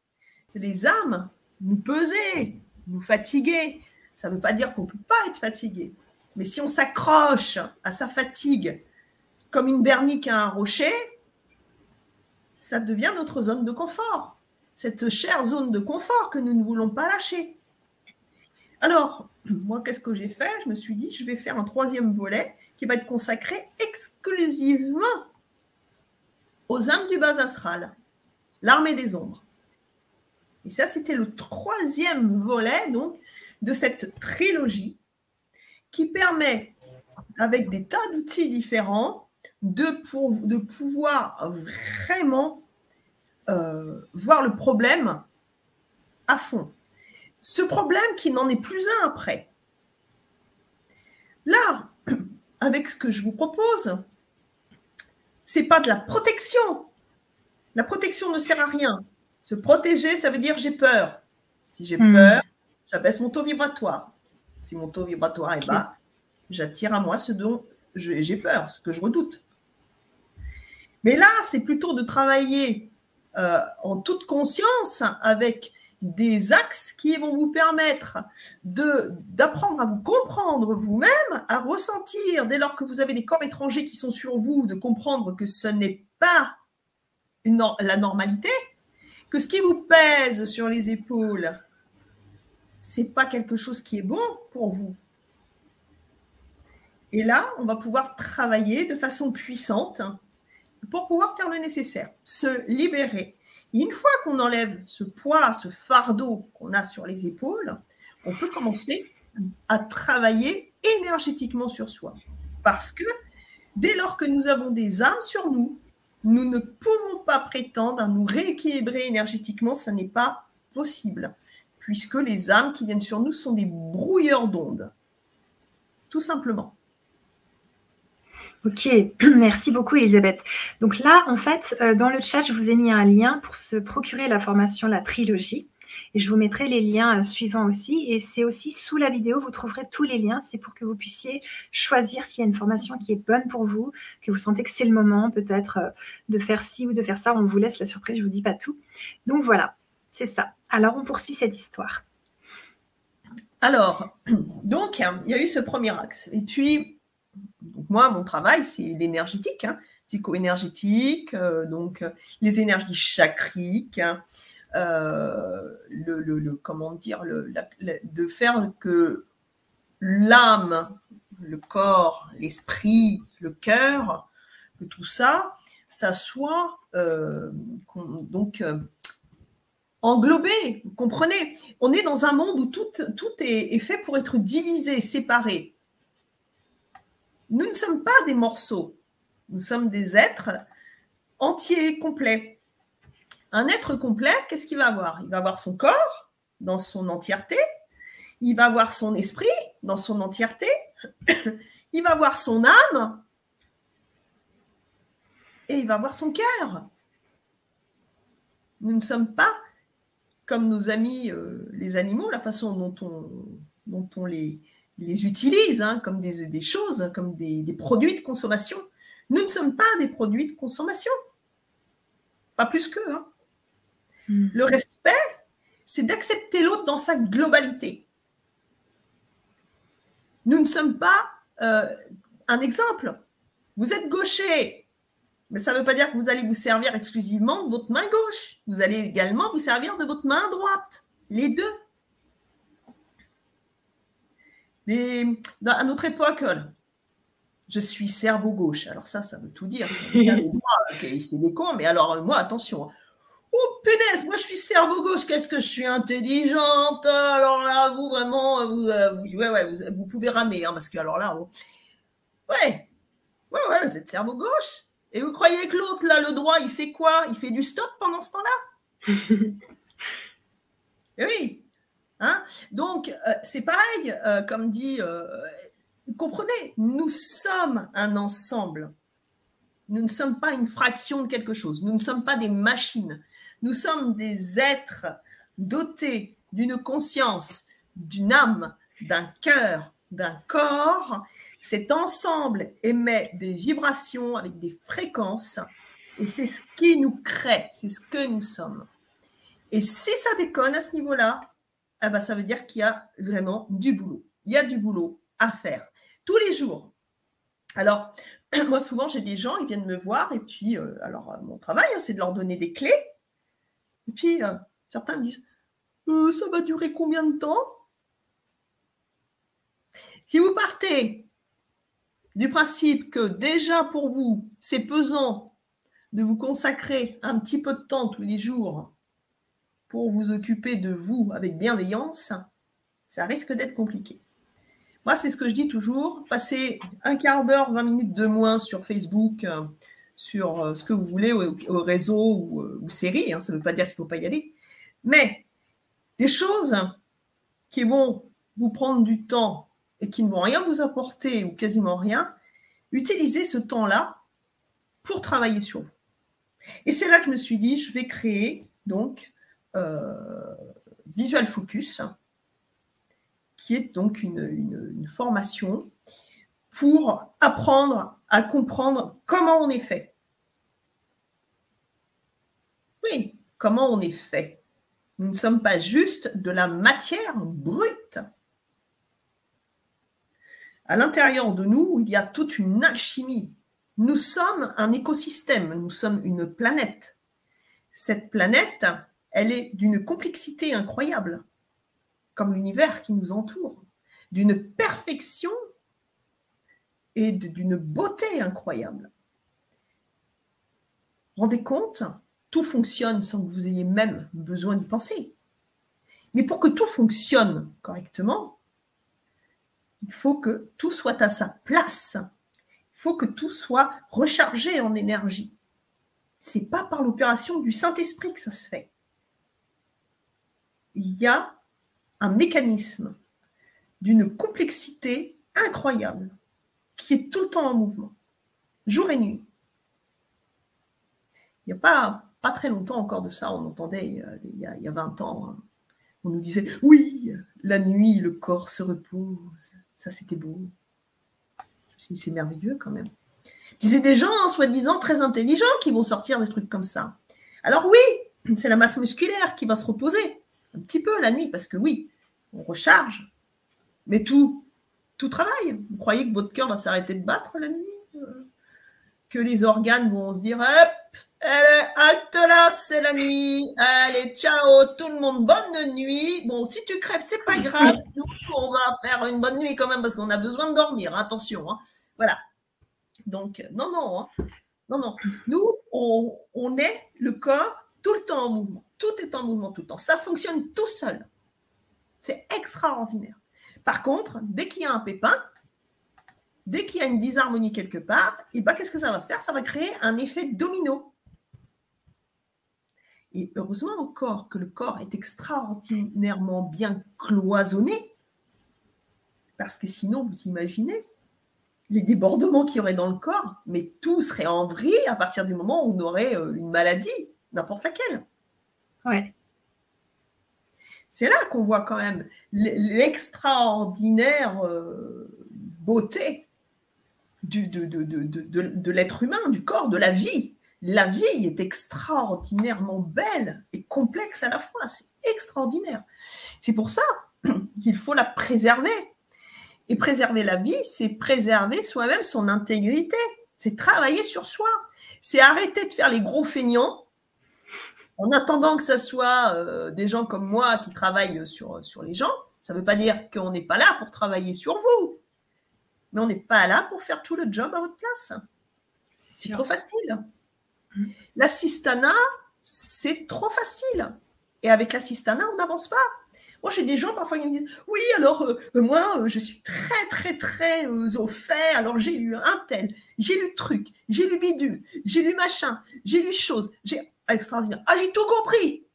les âmes nous peser, nous fatiguer. Ça ne veut pas dire qu'on ne peut pas être fatigué. Mais si on s'accroche à sa fatigue comme une bernique à un rocher, ça devient notre zone de confort. Cette chère zone de confort que nous ne voulons pas lâcher. Alors, moi, qu'est-ce que j'ai fait? Je me suis dit, je vais faire un troisième volet qui va être consacré exclusivement aux âmes du bas astral, l'armée des ombres. Et ça, c'était le troisième volet donc, de cette trilogie qui permet, avec des tas d'outils différents, de, pouvoir vraiment euh, voir le problème à fond. Ce problème qui n'en est plus un après. Là, avec ce que je vous propose, c'est pas de la protection. La protection ne sert à rien. Se protéger, ça veut dire j'ai peur. Si j'ai hmm. peur, j'abaisse mon taux vibratoire. Si mon taux vibratoire est bas, j'attire à moi ce dont j'ai peur, ce que je redoute. Mais là, c'est plutôt de travailler euh, en toute conscience avec des axes qui vont vous permettre d'apprendre à vous comprendre vous-même, à ressentir, dès lors que vous avez des corps étrangers qui sont sur vous, de comprendre que ce n'est pas la normalité, que ce qui vous pèse sur les épaules, c'est pas quelque chose qui est bon pour vous. Et là, on va pouvoir travailler de façon puissante pour pouvoir faire le nécessaire, se libérer. Et une fois qu'on enlève ce poids, ce fardeau qu'on a sur les épaules, on peut commencer à travailler énergétiquement sur soi. Parce que dès lors que nous avons des âmes sur nous, nous ne pouvons pas prétendre à nous rééquilibrer énergétiquement, ça n'est pas possible, puisque les âmes qui viennent sur nous sont des brouilleurs d'ondes, tout simplement. Ok, merci beaucoup Elisabeth. Donc là, en fait, euh, dans le chat, je vous ai mis un lien pour se procurer la formation La Trilogie. Et je vous mettrai les liens euh, suivants aussi. Et c'est aussi sous la vidéo, vous trouverez tous les liens. C'est pour que vous puissiez choisir s'il y a une formation qui est bonne pour vous, que vous sentez que c'est le moment peut-être euh, de faire ci ou de faire ça. On vous laisse la surprise, je ne vous dis pas tout. Donc voilà, c'est ça. Alors on poursuit cette histoire. Alors, donc, il y a eu ce premier axe. Et puis, moi, mon travail, c'est l'énergétique, hein, psycho-énergétique, euh, donc les énergies chacriques, hein, euh, le, comment dire, le, de faire que l'âme, le corps, l'esprit, le cœur, que tout ça, ça soit euh, donc euh, englobé. Vous comprenez? On est dans un monde où tout, tout est, est, fait pour être divisé, séparé. Nous ne sommes pas des morceaux. Nous sommes des êtres entiers, complets. Un être complet, qu'est-ce qu'il va avoir? Il va avoir son corps dans son entièreté, il va avoir son esprit dans son entièreté, il va avoir son âme et il va avoir son cœur. Nous ne sommes pas comme nos amis euh, les animaux, la façon dont on, les, utilise hein, comme des, choses, comme des, des, produits de consommation. Nous ne sommes pas des produits de consommation. Pas plus qu'eux. Hein. Le respect, c'est d'accepter l'autre dans sa globalité. Nous ne sommes pas euh, un exemple. Vous êtes gaucher, mais ça ne veut pas dire que vous allez vous servir exclusivement de votre main gauche. Vous allez également vous servir de votre main droite. Les deux. à notre époque, je suis cerveau gauche. Alors ça, ça veut tout dire. C'est des cons, mais alors moi, attention. Oh punaise, moi je suis cerveau gauche, qu'est-ce que je suis intelligente. Alors là, vous vraiment, vous, euh, ouais, ouais, vous, pouvez ramer, hein, parce que alors là, ouais, ouais, ouais, vous êtes cerveau gauche. Et vous croyez que l'autre, là, le droit, il fait quoi? Il fait du stop pendant ce temps-là? Eh Oui. Hein Donc, euh, c'est pareil, euh, comme dit, comprenez, nous sommes un ensemble. Nous ne sommes pas une fraction de quelque chose. Nous ne sommes pas des machines. Nous sommes des êtres dotés d'une conscience, d'une âme, d'un cœur, d'un corps. Cet ensemble émet des vibrations avec des fréquences et c'est ce qui nous crée, c'est ce que nous sommes. Et si ça déconne à ce niveau-là, eh ben ça veut dire qu'il y a vraiment du boulot. Il y a du boulot à faire tous les jours. Alors, moi, souvent, j'ai des gens, ils viennent me voir, et puis, euh, alors, euh, mon travail, hein, c'est de leur donner des clés. Et puis, euh, certains me disent, ça va durer combien de temps? Si vous partez du principe que déjà pour vous, c'est pesant de vous consacrer un petit peu de temps tous les jours pour vous occuper de vous avec bienveillance, ça risque d'être compliqué. Moi, c'est ce que je dis toujours. Passer un quart d'heure, 20 minutes de moins sur Facebook, euh, sur euh, ce que vous voulez, au, réseau ou, euh, série, hein, ça ne veut pas dire qu'il ne faut pas y aller. Mais des choses qui vont vous prendre du temps et qui ne vont rien vous apporter ou quasiment rien, utilisez ce temps-là pour travailler sur vous. Et c'est là que je me suis dit, je vais créer donc Visual Focus qui est donc une, formation pour apprendre à comprendre comment on est fait. Oui, comment on est fait. Nous ne sommes pas juste de la matière brute. À l'intérieur de nous, il y a toute une alchimie. Nous sommes un écosystème, nous sommes une planète. Cette planète, elle est d'une complexité incroyable comme l'univers qui nous entoure, d'une perfection et d'une beauté incroyable. Rendez compte, tout fonctionne sans que vous ayez même besoin d'y penser. Mais pour que tout fonctionne correctement, il faut que tout soit à sa place. Il faut que tout soit rechargé en énergie. C'est pas par l'opération du Saint-Esprit que ça se fait. Il y a un mécanisme d'une complexité incroyable qui est tout le temps en mouvement, jour et nuit. Il n'y a pas, pas très longtemps encore de ça, on entendait euh, il y a, il y a 20 ans, hein. on nous disait oui, la nuit, le corps se repose. Ça, c'était beau. C'est merveilleux quand même. Disait des gens, soi-disant, très intelligents qui vont sortir des trucs comme ça. Alors oui, c'est la masse musculaire qui va se reposer un petit peu la nuit, parce que oui, on recharge, mais tout, tout travaille. Vous croyez que votre cœur va s'arrêter de battre la nuit euh, Que les organes vont se dire hop, allez, halte là, c'est la nuit. Allez, ciao, tout le monde, bonne nuit. Bon, si tu crèves, c'est pas grave. Nous, on va faire une bonne nuit quand même parce qu'on a besoin de dormir. Attention, hein. voilà. Donc, non, non, hein. non, non. Nous, on, on est le corps tout le temps en mouvement. Tout est en mouvement tout le temps. Ça fonctionne tout seul. C'est extraordinaire. Par contre, dès qu'il y a un pépin, dès qu'il y a une disharmonie quelque part, et ben, qu'est-ce que ça va faire? Ça va créer un effet domino. Et heureusement encore que le corps est extraordinairement bien cloisonné, parce que sinon, vous imaginez les débordements qu'il y aurait dans le corps, mais tout serait en vrille à partir du moment où on aurait euh, une maladie, n'importe laquelle. Ouais. C'est là qu'on voit quand même l'extraordinaire euh, beauté de, de, l'être humain, du corps, de la vie. La vie est extraordinairement belle et complexe à la fois. C'est extraordinaire. C'est pour ça qu'il faut la préserver. Et préserver la vie, c'est préserver soi-même son intégrité. C'est travailler sur soi. C'est arrêter de faire les gros feignants en attendant que ce soit euh, des gens comme moi qui travaillent sur, sur les gens, ça ne veut pas dire qu'on n'est pas là pour travailler sur vous. mais on n'est pas là pour faire tout le job à votre place. C'est trop facile. Mm. L'assistana, c'est trop facile. Et avec l'assistana, on n'avance pas. Moi, j'ai des gens parfois qui me disent Oui, alors euh, moi, euh, je suis très, très, très euh, au fait. Alors, j'ai lu un tel, j'ai lu truc, j'ai lu bidule, j'ai lu machin, j'ai lu chose. J'ai extraordinaire. Ah, j'ai tout compris.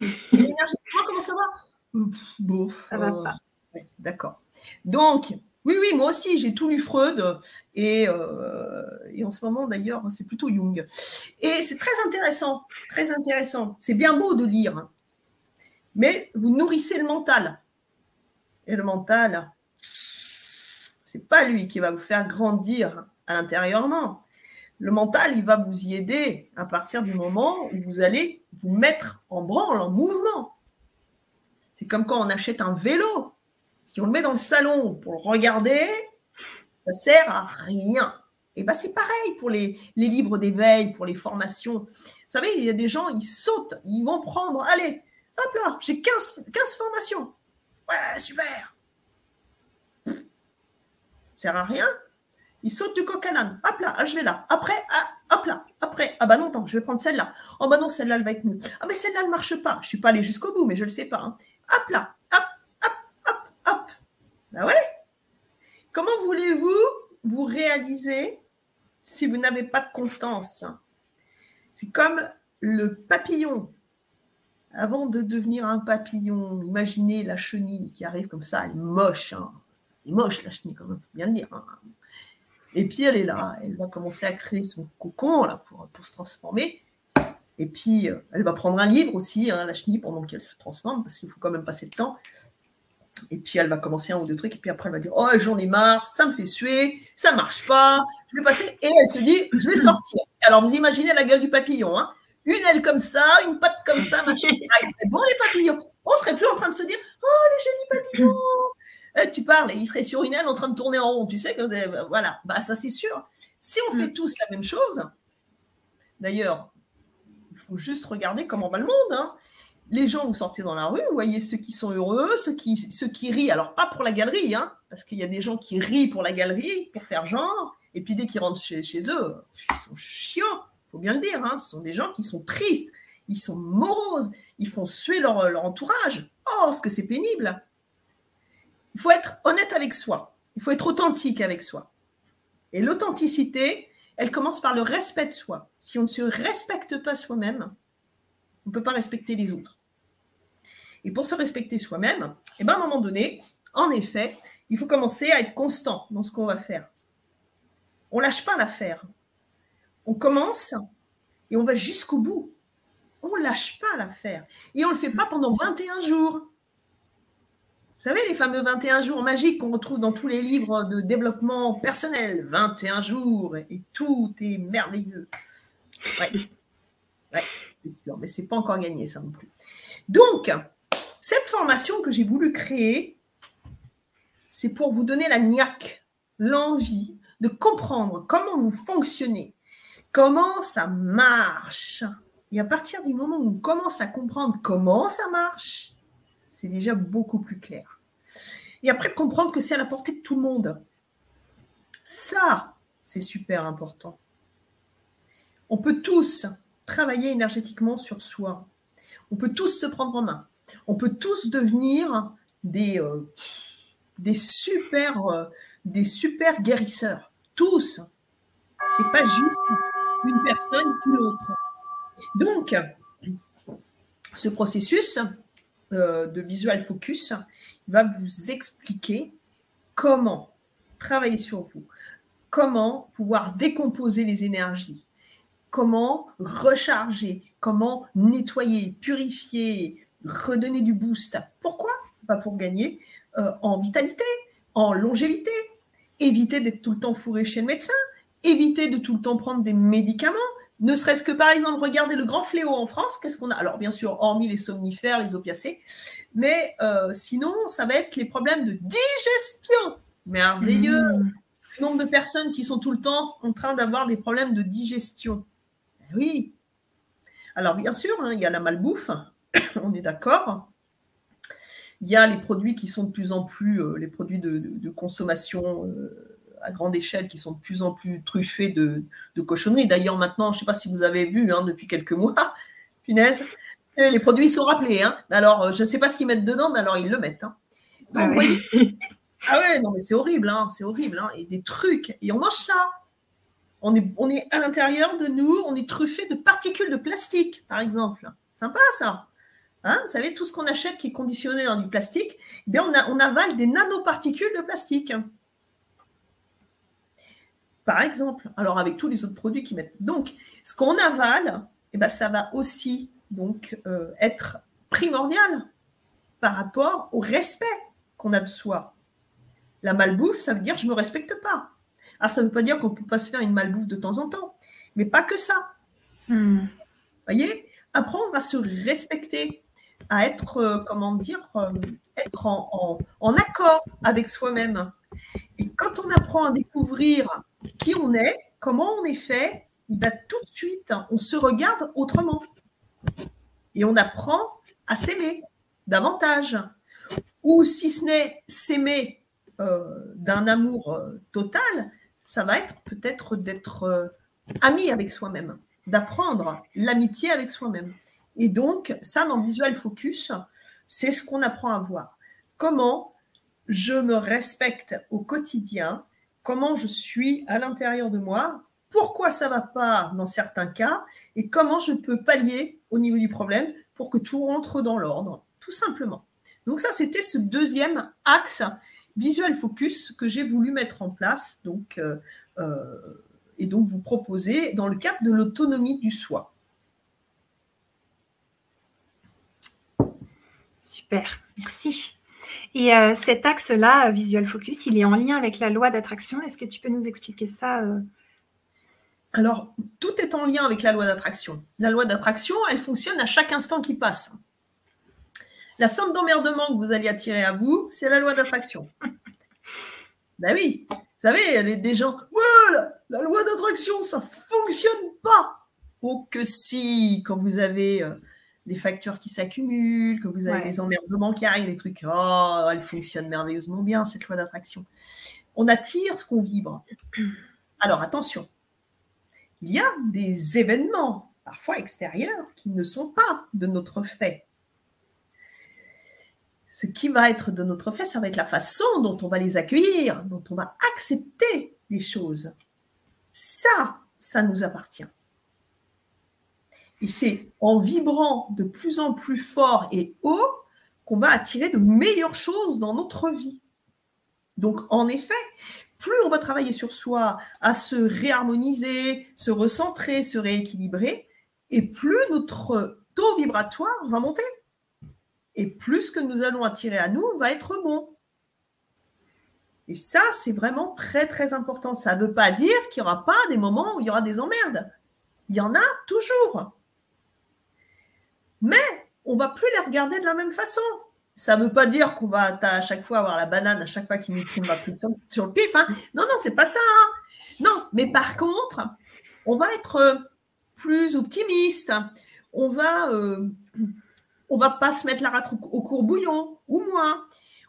L'énergie, comment ça va? Bon, ça va pas. D'accord. Donc, oui, oui, moi aussi, j'ai tout lu Freud et, et en ce moment d'ailleurs, c'est plutôt Jung. Et c'est très intéressant, très intéressant. C'est bien beau de lire, mais vous nourrissez le mental. Et le mental, c'est pas lui qui va vous faire grandir à l'intérieurement. Le mental, il va vous y aider à partir du moment où vous allez vous mettre en branle, en mouvement. C'est comme quand on achète un vélo. Si on le met dans le salon pour le regarder, ça sert à rien. Et bien c'est pareil pour les, livres d'éveil, pour les formations. Vous savez, il y a des gens, ils sautent, ils vont prendre, allez, Hop là, j'ai 15, 15 formations. Ouais, super. Ça sert à rien. Il saute du coq à l'âne. Hop là, ah, je vais là. Après, ah, hop là. Après, ah bah non, non, je vais prendre celle-là. Oh bah non, celle-là, elle va être mieux. Ah mais celle-là, elle ne marche pas. Je ne suis pas allée jusqu'au bout, mais je ne le sais pas. Hein. Hop là, hop, hop, hop, hop. Bah ouais. Comment voulez-vous vous réaliser si vous n'avez pas de constance C'est comme le papillon avant de devenir un papillon, imaginez la chenille qui arrive comme ça, elle est moche. Hein. Elle est moche la chenille, quand même, faut bien le dire. Hein. Et puis elle est là, elle va commencer à créer son cocon là, pour, se transformer. Et puis euh, elle va prendre un livre aussi, hein, la chenille, pendant qu'elle se transforme, parce qu'il faut quand même passer le temps. Et puis elle va commencer un ou deux trucs, et puis après elle va dire Oh, j'en ai marre, ça me fait suer, ça marche pas, je vais passer. Et elle se dit Je vais sortir. Alors vous imaginez la gueule du papillon. Hein une aile comme ça, une patte comme ça, machin. Ah, ils seraient bons les papillons. On serait plus en train de se dire Oh les jolis papillons Tu parles et ils seraient sur une aile en train de tourner en rond. Tu sais que euh, voilà, bah ça c'est sûr. Si on fait mm. tous la même chose, d'ailleurs, il faut juste regarder comment va le monde. Hein. Les gens, vous sortez dans la rue, vous voyez ceux qui sont heureux, ceux qui, ceux qui rient. Alors, pas pour la galerie, hein, parce qu'il y a des gens qui rient pour la galerie, pour faire genre, et puis dès qu'ils rentrent chez, chez eux, ils sont chiants faut bien le dire, hein, ce sont des gens qui sont tristes, ils sont moroses, ils font suer leur, entourage. Oh, ce que c'est pénible. Il faut être honnête avec soi, il faut être authentique avec soi. Et l'authenticité, elle commence par le respect de soi. Si on ne se respecte pas soi-même, on ne peut pas respecter les autres. Et pour se respecter soi-même, eh ben, à un moment donné, en effet, il faut commencer à être constant dans ce qu'on va faire. On ne lâche pas l'affaire on commence et on va jusqu'au bout. On ne lâche pas l'affaire. Et on ne le fait pas pendant 21 jours. Vous savez, les fameux 21 jours magiques qu'on retrouve dans tous les livres de développement personnel. 21 jours et tout est merveilleux. Ouais. Ouais, mais c'est pas encore gagné ça non plus. Donc, cette formation que j'ai voulu créer, c'est pour vous donner la niaque, l'envie de comprendre comment vous fonctionnez, comment ça marche. Et à partir du moment où on commence à comprendre comment ça marche, c'est déjà beaucoup plus clair. Et après, comprendre que c'est à la portée de tout le monde. Ça, c'est super important. On peut tous travailler énergétiquement sur soi. On peut tous se prendre en main. On peut tous devenir des, euh, des, super, euh, des super guérisseurs. Tous. C'est pas juste une personne ou l'autre. Donc, ce processus euh, de visual focus va vous expliquer comment travailler sur vous, comment pouvoir décomposer les énergies, comment recharger, comment nettoyer, purifier, redonner du boost. Pourquoi? Pas pour gagner euh, en vitalité, en longévité, éviter d'être tout le temps fourré chez le médecin, éviter de tout le temps prendre des médicaments, ne serait-ce que par exemple, regarder le grand fléau en France, qu'est-ce qu'on a? Alors bien sûr, hormis les somnifères, les opiacés, mais euh, sinon, ça va être les problèmes de digestion. Merveilleux. Mmh. Le nombre de personnes qui sont tout le temps en train d'avoir des problèmes de digestion. Ben oui. Alors bien sûr, hein, il y a la malbouffe, on est d'accord. Il y a les produits qui sont de plus en plus, euh, les produits de, consommation. Euh, à grande échelle qui sont de plus en plus truffés de, de cochonneries. D'ailleurs, maintenant, je ne sais pas si vous avez vu hein, depuis quelques mois, punaise, les produits sont rappelés. Hein. Alors, je ne sais pas ce qu'ils mettent dedans, mais alors ils le mettent. Hein. ah, ouais. ah ouais, non, mais c'est horrible, c'est horrible. Et des trucs, et on mange ça. On est, on est à l'intérieur de nous, on est truffé de particules de plastique, par exemple. Sympa ça. Hein, vous savez, tout ce qu'on achète qui est conditionné dans du plastique, eh bien on, a, on, avale des nanoparticules de plastique. Par exemple, alors avec tous les autres produits qui mettent. Donc, ce qu'on avale, eh bien, ça va aussi donc euh, être primordial par rapport au respect qu'on a de soi. La malbouffe, ça veut dire je ne me respecte pas. Alors, ça ne veut pas dire qu'on ne peut pas se faire une malbouffe de temps en temps, mais pas que ça. Hmm. voyez? Apprendre à se respecter, à être, euh, comment dire, euh, être en, accord avec soi-même. Et quand on apprend à découvrir qui on est, comment on est fait, il va tout de suite, on se regarde autrement. Et on apprend à s'aimer davantage. Ou si ce n'est s'aimer euh, d'un amour total, ça va être peut-être d'être ami avec soi-même, d'apprendre l'amitié avec soi-même. Et donc, ça, dans Visual Focus, c'est ce qu'on apprend à voir. Comment je me respecte au quotidien, comment je suis à l'intérieur de moi, pourquoi ça ne va pas dans certains cas, et comment je peux pallier au niveau du problème pour que tout rentre dans l'ordre, tout simplement. Donc ça, c'était ce deuxième axe Visual Focus que j'ai voulu mettre en place, donc, euh, euh, et donc vous proposer dans le cadre de l'autonomie du soi. Super, merci. Et euh, cet axe-là, Visual Focus, il est en lien avec la loi d'attraction. Est-ce que tu peux nous expliquer ça euh? Alors, tout est en lien avec la loi d'attraction. La loi d'attraction, elle fonctionne à chaque instant qui passe. La somme d'emmerdement que vous allez attirer à vous, c'est la loi d'attraction. ben oui, vous savez, il y a des gens, voilà, la loi d'attraction, ça fonctionne pas. Oh que si, quand vous avez euh, des factures qui s'accumulent, que vous avez des emmerdements qui arrivent, des trucs, oh, elle fonctionne merveilleusement bien, cette loi d'attraction. On attire ce qu'on vibre. Alors attention, il y a des événements, parfois extérieurs, qui ne sont pas de notre fait. Ce qui va être de notre fait, ça va être la façon dont on va les accueillir, dont on va accepter les choses. Ça, ça nous appartient. Et c'est en vibrant de plus en plus fort et haut qu'on va attirer de meilleures choses dans notre vie. Donc, en effet, plus on va travailler sur soi, à se réharmoniser, se recentrer, se rééquilibrer, et plus notre taux vibratoire va monter. Et plus ce que nous allons attirer à nous va être bon. Et ça, c'est vraiment très, très important. Ça ne veut pas dire qu'il n'y aura pas des moments où il y aura des emmerdes. Il y en a toujours mais on va plus les regarder de la même façon. Ça ne veut pas dire qu'on va à chaque fois avoir la banane à chaque fois qu'il nous tombe sur le pif. Hein. Non, non, c'est pas ça. Hein. Non, mais par contre, on va être euh, plus optimiste. On va, euh, on va pas se mettre la rate au courbouillon ou moins.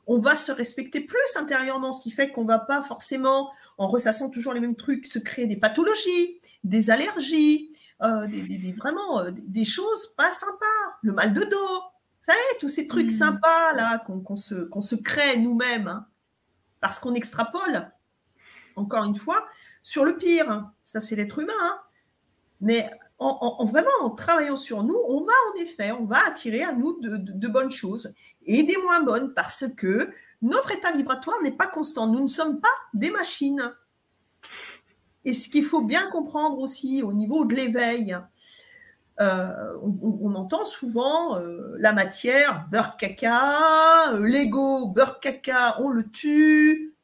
On va se respecter plus intérieurement, ce qui fait qu'on va pas forcément, en ressassant toujours les mêmes trucs, se créer des pathologies, des allergies, euh, des, vraiment euh, des choses pas sympas, le mal de dos, vous savez, tous ces trucs mm. sympas là qu'on se, se, crée nous-mêmes, hein, parce qu'on extrapole, encore une fois, sur le pire. Hein. Ça, c'est l'être humain. Hein. Mais en, vraiment en travaillant sur nous, on va en effet, on va attirer à nous de, de bonnes choses et des moins bonnes parce que notre état vibratoire n'est pas constant. Nous ne sommes pas des machines. Et ce qu'il faut bien comprendre aussi au niveau de l'éveil, euh, on, entend souvent euh, la matière, beurre caca, euh, l'ego, beurre caca, on le tue.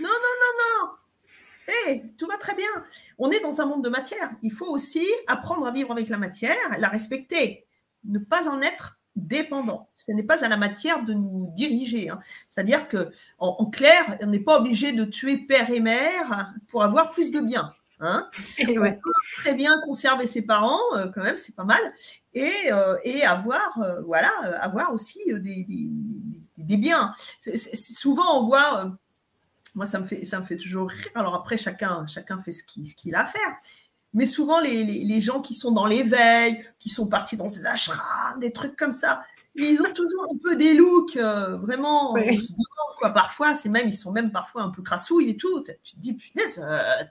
Non, non, non, non. Hé, tout va très bien. On est dans un monde de matière. Il faut aussi apprendre à vivre avec la matière, la respecter, ne pas en être dépendant. Ce n'est pas à la matière de nous diriger. Hein. C'est-à-dire que, en, clair, on n'est pas obligé de tuer père et mère pour avoir plus de biens. Hein. on peut très bien conserver ses parents, euh, quand même, c'est pas mal, et, euh, et avoir, euh, voilà, avoir aussi des, des, des biens. souvent, on voit moi, ça me fait, ça me fait toujours rire. Alors après, chacun, chacun fait ce qu'il a à faire. Mais souvent, les, gens qui sont dans l'éveil, qui sont partis dans des ashrams, des trucs comme ça, ils ont toujours un peu des looks euh, vraiment. quoi. Parfois, c'est même, ils sont même parfois un peu crassouilles et tout. Tu te dis, punaise, euh,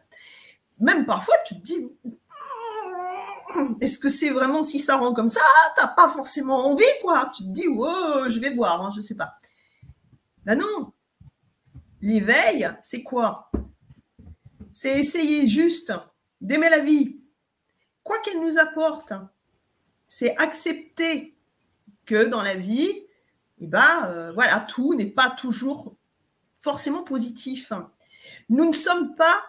même parfois, tu te dis, est-ce que c'est vraiment si ça rend comme ça T'as pas forcément envie, quoi? Tu te dis, oh, je vais voir, hein, je sais pas. Ben non. L'éveil, c'est quoi? C'est essayer juste d'aimer la vie, quoi qu'elle nous apporte. C'est accepter que dans la vie, eh ben, euh, voilà, tout n'est pas toujours forcément positif. Nous ne sommes pas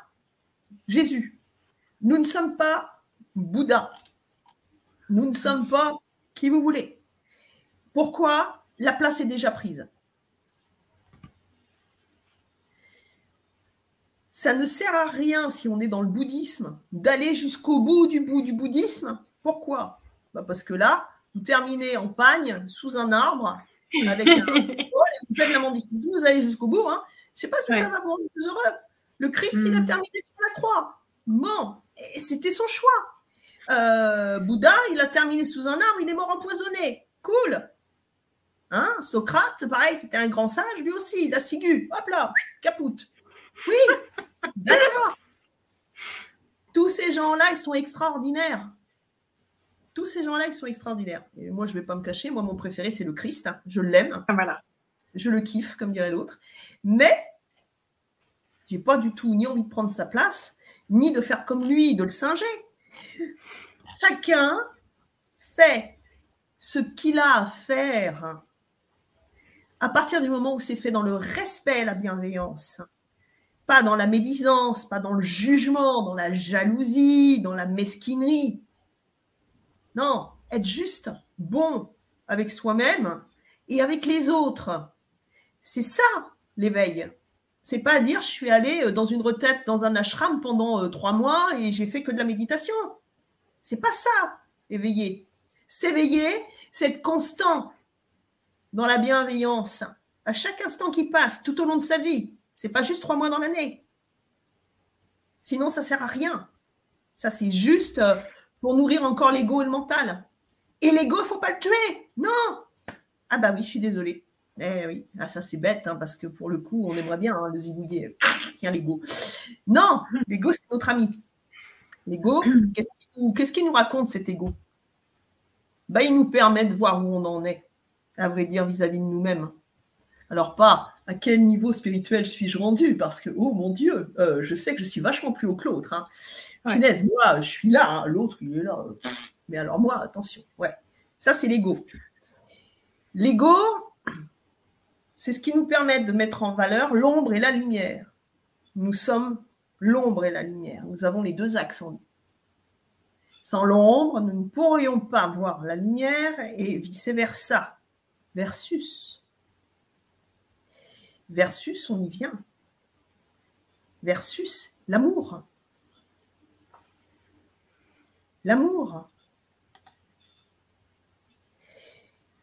Jésus. Nous ne sommes pas Bouddha. Nous ne sommes pas qui vous voulez. Pourquoi? La place est déjà prise. Ça ne sert à rien si on est dans le bouddhisme d'aller jusqu'au bout du bout du bouddhisme. Pourquoi? Bah, Parce que là, vous terminez en pagne sous un arbre avec un vous faites la mendicité, vous allez jusqu'au bout. Hein. Je ne sais pas si ça va vous rendre plus heureux. Le Christ, il a hmm. terminé sur la croix. Bon, c'était son choix. Euh, Bouddha, il a terminé sous un arbre, il est mort empoisonné. Cool. Hein Socrate, pareil, c'était un grand sage, lui aussi, il a sigu. Hop là, capoute. Oui, d'accord. Tous ces gens-là, ils sont extraordinaires. Tous ces gens-là, ils sont extraordinaires. Et moi, je ne vais pas me cacher. Moi, mon préféré, c'est le Christ. Je l'aime. Ah, voilà. Je le kiffe, comme dirait l'autre. Mais, j'ai pas du tout ni envie de prendre sa place, ni de faire comme lui, de le singer. Chacun fait ce qu'il a à faire à partir du moment où c'est fait dans le respect, la bienveillance, pas dans la médisance, pas dans le jugement, dans la jalousie, dans la mesquinerie. Non, être juste bon avec soi-même et avec les autres. C'est ça l'éveil. C'est pas dire je suis allé euh, dans une retraite dans un ashram pendant euh, trois mois et j'ai fait que de la méditation. C'est pas ça, éveiller. S'éveiller, c'est être constant dans la bienveillance à chaque instant qui passe, tout au long de sa vie. C'est pas juste trois mois dans l'année. Sinon, ça sert à rien. Ça, c'est juste euh, pour nourrir encore l'ego et le mental. Et l'ego, faut pas le tuer. Non. Ah bah oui, je suis désolée. Eh oui, ah, ça c'est bête, hein, parce que pour le coup, on aimerait bien hein, le zigouiller. Tiens, l'ego. Non, l'ego, c'est notre ami. L'ego, qu'est-ce qu'il nous raconte cet ego? Bah, Il nous permet de voir où on en est, à vrai dire, vis-à-vis de nous-mêmes. Alors, pas à quel niveau spirituel suis-je rendu, parce que, oh mon Dieu, euh, je sais que je suis vachement plus haut que l'autre. Hein. moi, je suis là, hein, l'autre, il est là. Mais alors, moi, attention, ouais. Ça, c'est l'ego. L'ego, c'est ce qui nous permet de mettre en valeur l'ombre et la lumière. Nous sommes l'ombre et la lumière. Nous avons les deux axes en nous. Sans l'ombre, nous ne pourrions pas voir la lumière et vice-versa. Versus. Versus, on y vient. Versus l'amour. L'amour.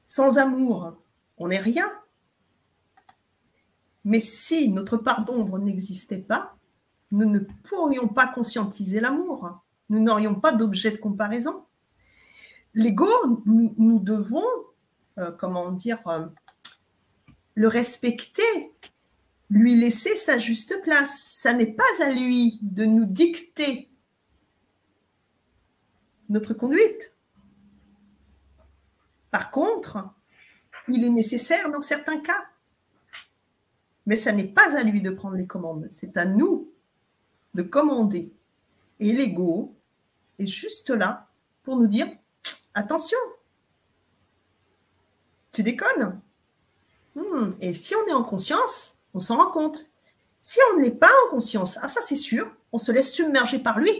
Sans amour, on n'est rien. Mais si notre part d'ombre n'existait pas, nous ne pourrions pas conscientiser l'amour. Nous n'aurions pas d'objet de comparaison. L'ego, nous, devons, euh, comment dire, euh, le respecter, lui laisser sa juste place. Ça n'est pas à lui de nous dicter notre conduite. Par contre, il est nécessaire dans certains cas. Mais ça n'est pas à lui de prendre les commandes, c'est à nous de commander. Et l'ego est juste là pour nous dire attention, tu déconnes. Hmm, et si on est en conscience, on s'en rend compte. Si on n'est pas en conscience, ah ça c'est sûr, on se laisse submerger par lui.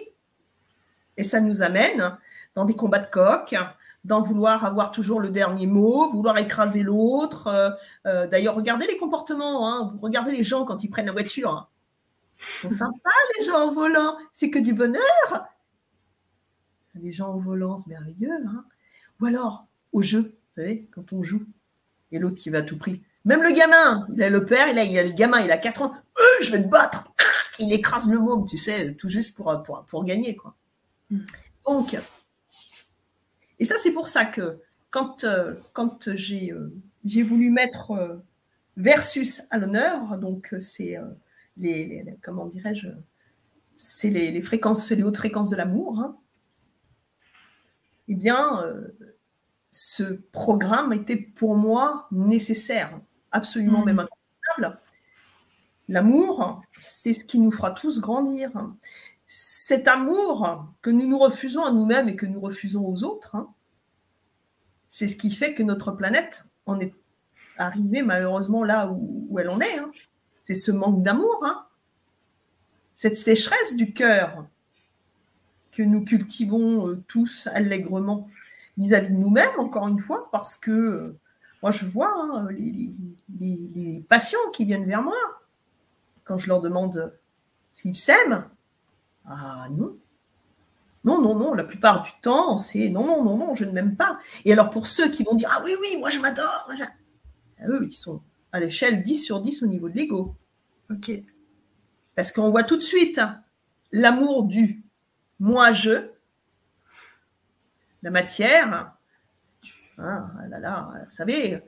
Et ça nous amène dans des combats de coq, dans vouloir avoir toujours le dernier mot, vouloir écraser l'autre. Euh, euh, d'ailleurs, regardez les comportements, hein. regardez les gens quand ils prennent la voiture. Ils sont sympas, les gens au volant. C'est que du bonheur. Les gens au volant, c'est merveilleux. Hein. Ou alors, au jeu, quand on joue, et l'autre qui va à tout prix. Même le gamin, il a le père, il a, il a le gamin, il a 4 ans, euh, je vais te battre. Il écrase le môme, tu sais, tout juste pour, pour, pour gagner. Quoi. Mm. Donc, et ça, c'est pour ça que quand, euh, quand j'ai euh, j'ai voulu mettre euh, versus à l'honneur, donc c'est les, comment dirais-je, c'est les, fréquences, les hautes fréquences de l'amour. Hein. Eh bien, ce programme était pour moi nécessaire, absolument mm. même incroyable. L'amour, c'est ce qui nous fera tous grandir. Cet amour que nous nous refusons à nous-mêmes et que nous refusons aux autres, hein, c'est ce qui fait que notre planète en est arrivée malheureusement là où, elle en est. Hein. C'est ce manque d'amour, hein. cette sécheresse du cœur que nous cultivons euh, tous allègrement vis-à-vis de nous-mêmes, encore une fois, parce que euh, moi je vois hein, les, patients qui viennent vers moi, quand je leur demande s'ils s'aiment, ah non, non, non, non, la plupart du temps, c'est non, non, non, non, je ne m'aime pas. Et alors pour ceux qui vont dire, ah oui, oui, moi je m'adore, eux, ils sont à l'échelle 10 sur 10 au niveau de l'ego. Ok. Parce qu'on voit tout de suite hein, l'amour du moi-je, la matière. Hein, ah là, là, vous savez,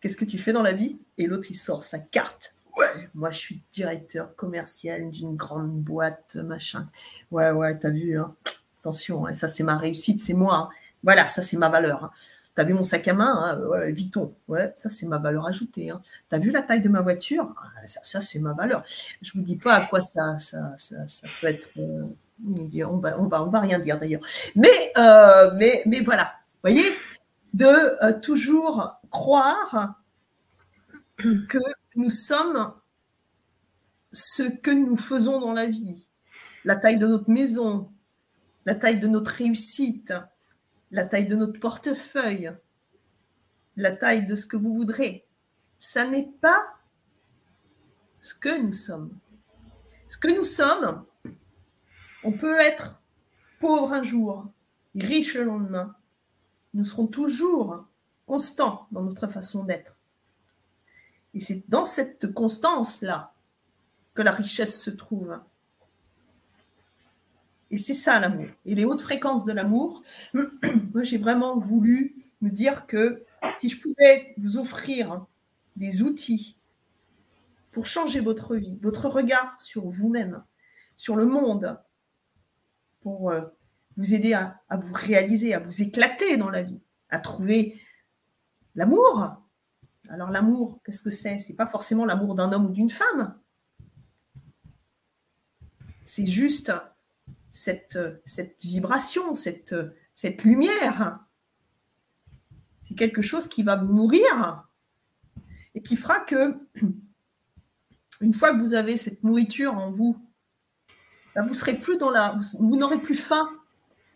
qu'est-ce que tu fais dans la vie? Et l'autre, il sort sa carte. Ouais, moi je suis directeur commercial d'une grande boîte, machin. Ouais, ouais, t'as vu, hein Attention, hein, ça c'est ma réussite, c'est moi. Hein. Voilà, ça c'est ma valeur. Hein. Tu as vu mon sac à main hein, Vuitton. Ouais, ça c'est ma valeur ajoutée. Tu as vu la taille de ma voiture? Ah, Ça, c'est ma valeur. Je vous dis pas à quoi ça, ça, peut être. Euh, on va, on, va, on va rien dire d'ailleurs. Mais, euh, mais, mais voilà, vous voyez, de euh, toujours croire que nous sommes ce que nous faisons dans la vie. La taille de notre maison, la taille de notre réussite, la taille de notre portefeuille, la taille de ce que vous voudrez. Ça n'est pas ce que nous sommes. Ce que nous sommes, on peut être pauvre un jour, riche le lendemain. Nous serons toujours constants dans notre façon d'être. Et c'est dans cette constance-là que la richesse se trouve. Et c'est ça l'amour. Et les hautes fréquences de l'amour, moi j'ai vraiment voulu me dire que si je pouvais vous offrir des outils pour changer votre vie, votre regard sur vous-même, sur le monde, pour euh, vous aider à, vous réaliser, à vous éclater dans la vie, à trouver l'amour. Alors l'amour, qu'est-ce que c'est? C'est pas forcément l'amour d'un homme ou d'une femme. C'est juste cette, cette vibration, cette, cette lumière. C'est quelque chose qui va vous nourrir et qui fera que, une fois que vous avez cette nourriture en vous, ben, vous serez plus dans la, vous, n'aurez plus faim.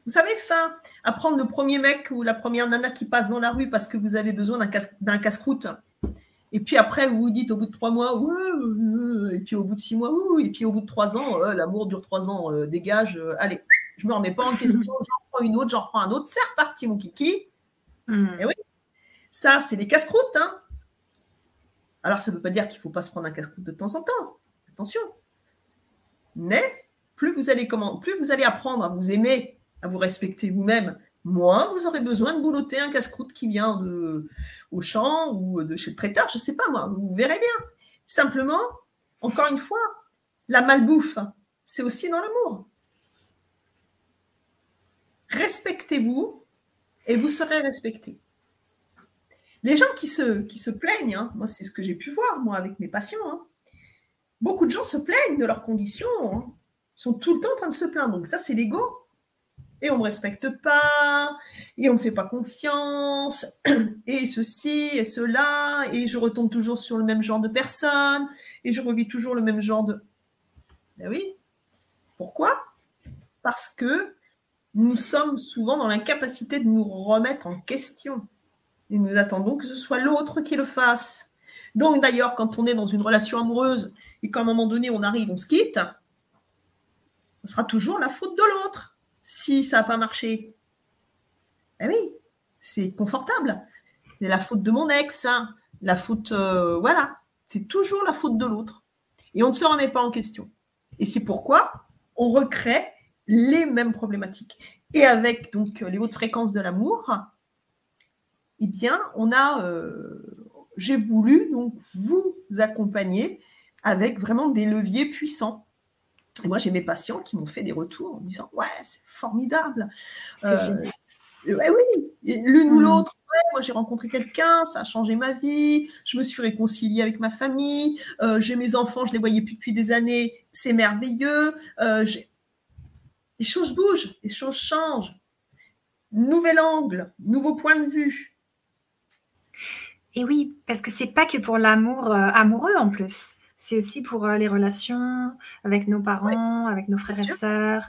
Vous savez, faim à prendre le premier mec ou la première nana qui passe dans la rue parce que vous avez besoin d'un casse-croûte. Et puis après, vous vous dites au bout de trois mois, et puis au bout de six mois, et puis au bout de trois ans, l'amour dure trois ans, euh, dégage, euh, allez, je me remets pas en question, j'en prends une autre, j'en prends un autre, c'est reparti mon kiki. Et oui, ça, c'est des casse-croûtes. Hein. Alors, ça ne veut pas dire qu'il ne faut pas se prendre un casse-croûte de temps en temps. Attention. Mais plus vous allez comment, plus vous allez apprendre à vous aimer, à vous respecter vous-même, moins vous aurez besoin de boulotter un casse-croûte qui vient de au champ ou de chez le traiteur, je ne sais pas moi, vous verrez bien. Simplement, encore une fois, la malbouffe, c'est aussi dans l'amour. Respectez-vous et vous serez respecté. Les gens qui se, plaignent, hein, moi c'est ce que j'ai pu voir moi avec mes patients, hein, beaucoup de gens se plaignent de leurs conditions, hein. sont tout le temps en train de se plaindre. Donc ça c'est l'ego et on ne me respecte pas, et on ne me fait pas confiance, et ceci et cela, et je retombe toujours sur le même genre de personnes, et je revis toujours le même genre de... Ben oui. Pourquoi? Parce que nous sommes souvent dans l'incapacité de nous remettre en question. Et nous attendons que ce soit l'autre qui le fasse. Donc d'ailleurs, quand on est dans une relation amoureuse et qu'à un moment donné on arrive, on se quitte, ce sera toujours la faute de l'autre si ça n'a pas marché Eh oui, c'est confortable. C'est la faute de mon ex, hein. La faute, euh, voilà, c'est toujours la faute de l'autre. Et on ne se remet pas en question. Et c'est pourquoi on recrée les mêmes problématiques. Et avec donc les hautes fréquences de l'amour, eh bien, on a, euh, j'ai voulu donc vous accompagner avec vraiment des leviers puissants. Et moi, j'ai mes patients qui m'ont fait des retours en disant Ouais, c'est formidable. Euh, oui, l'une ou hmm. l'autre. moi, j'ai rencontré quelqu'un, ça a changé ma vie. Je me suis réconciliée avec ma famille. Euh, j'ai mes enfants, je les voyais plus depuis des années. C'est merveilleux. Euh, les choses bougent, les choses changent. Nouvel angle, nouveau point de vue. Et oui, parce que c'est pas que pour l'amour amoureux en plus c'est aussi pour euh, les relations avec nos parents, avec nos frères et sœurs.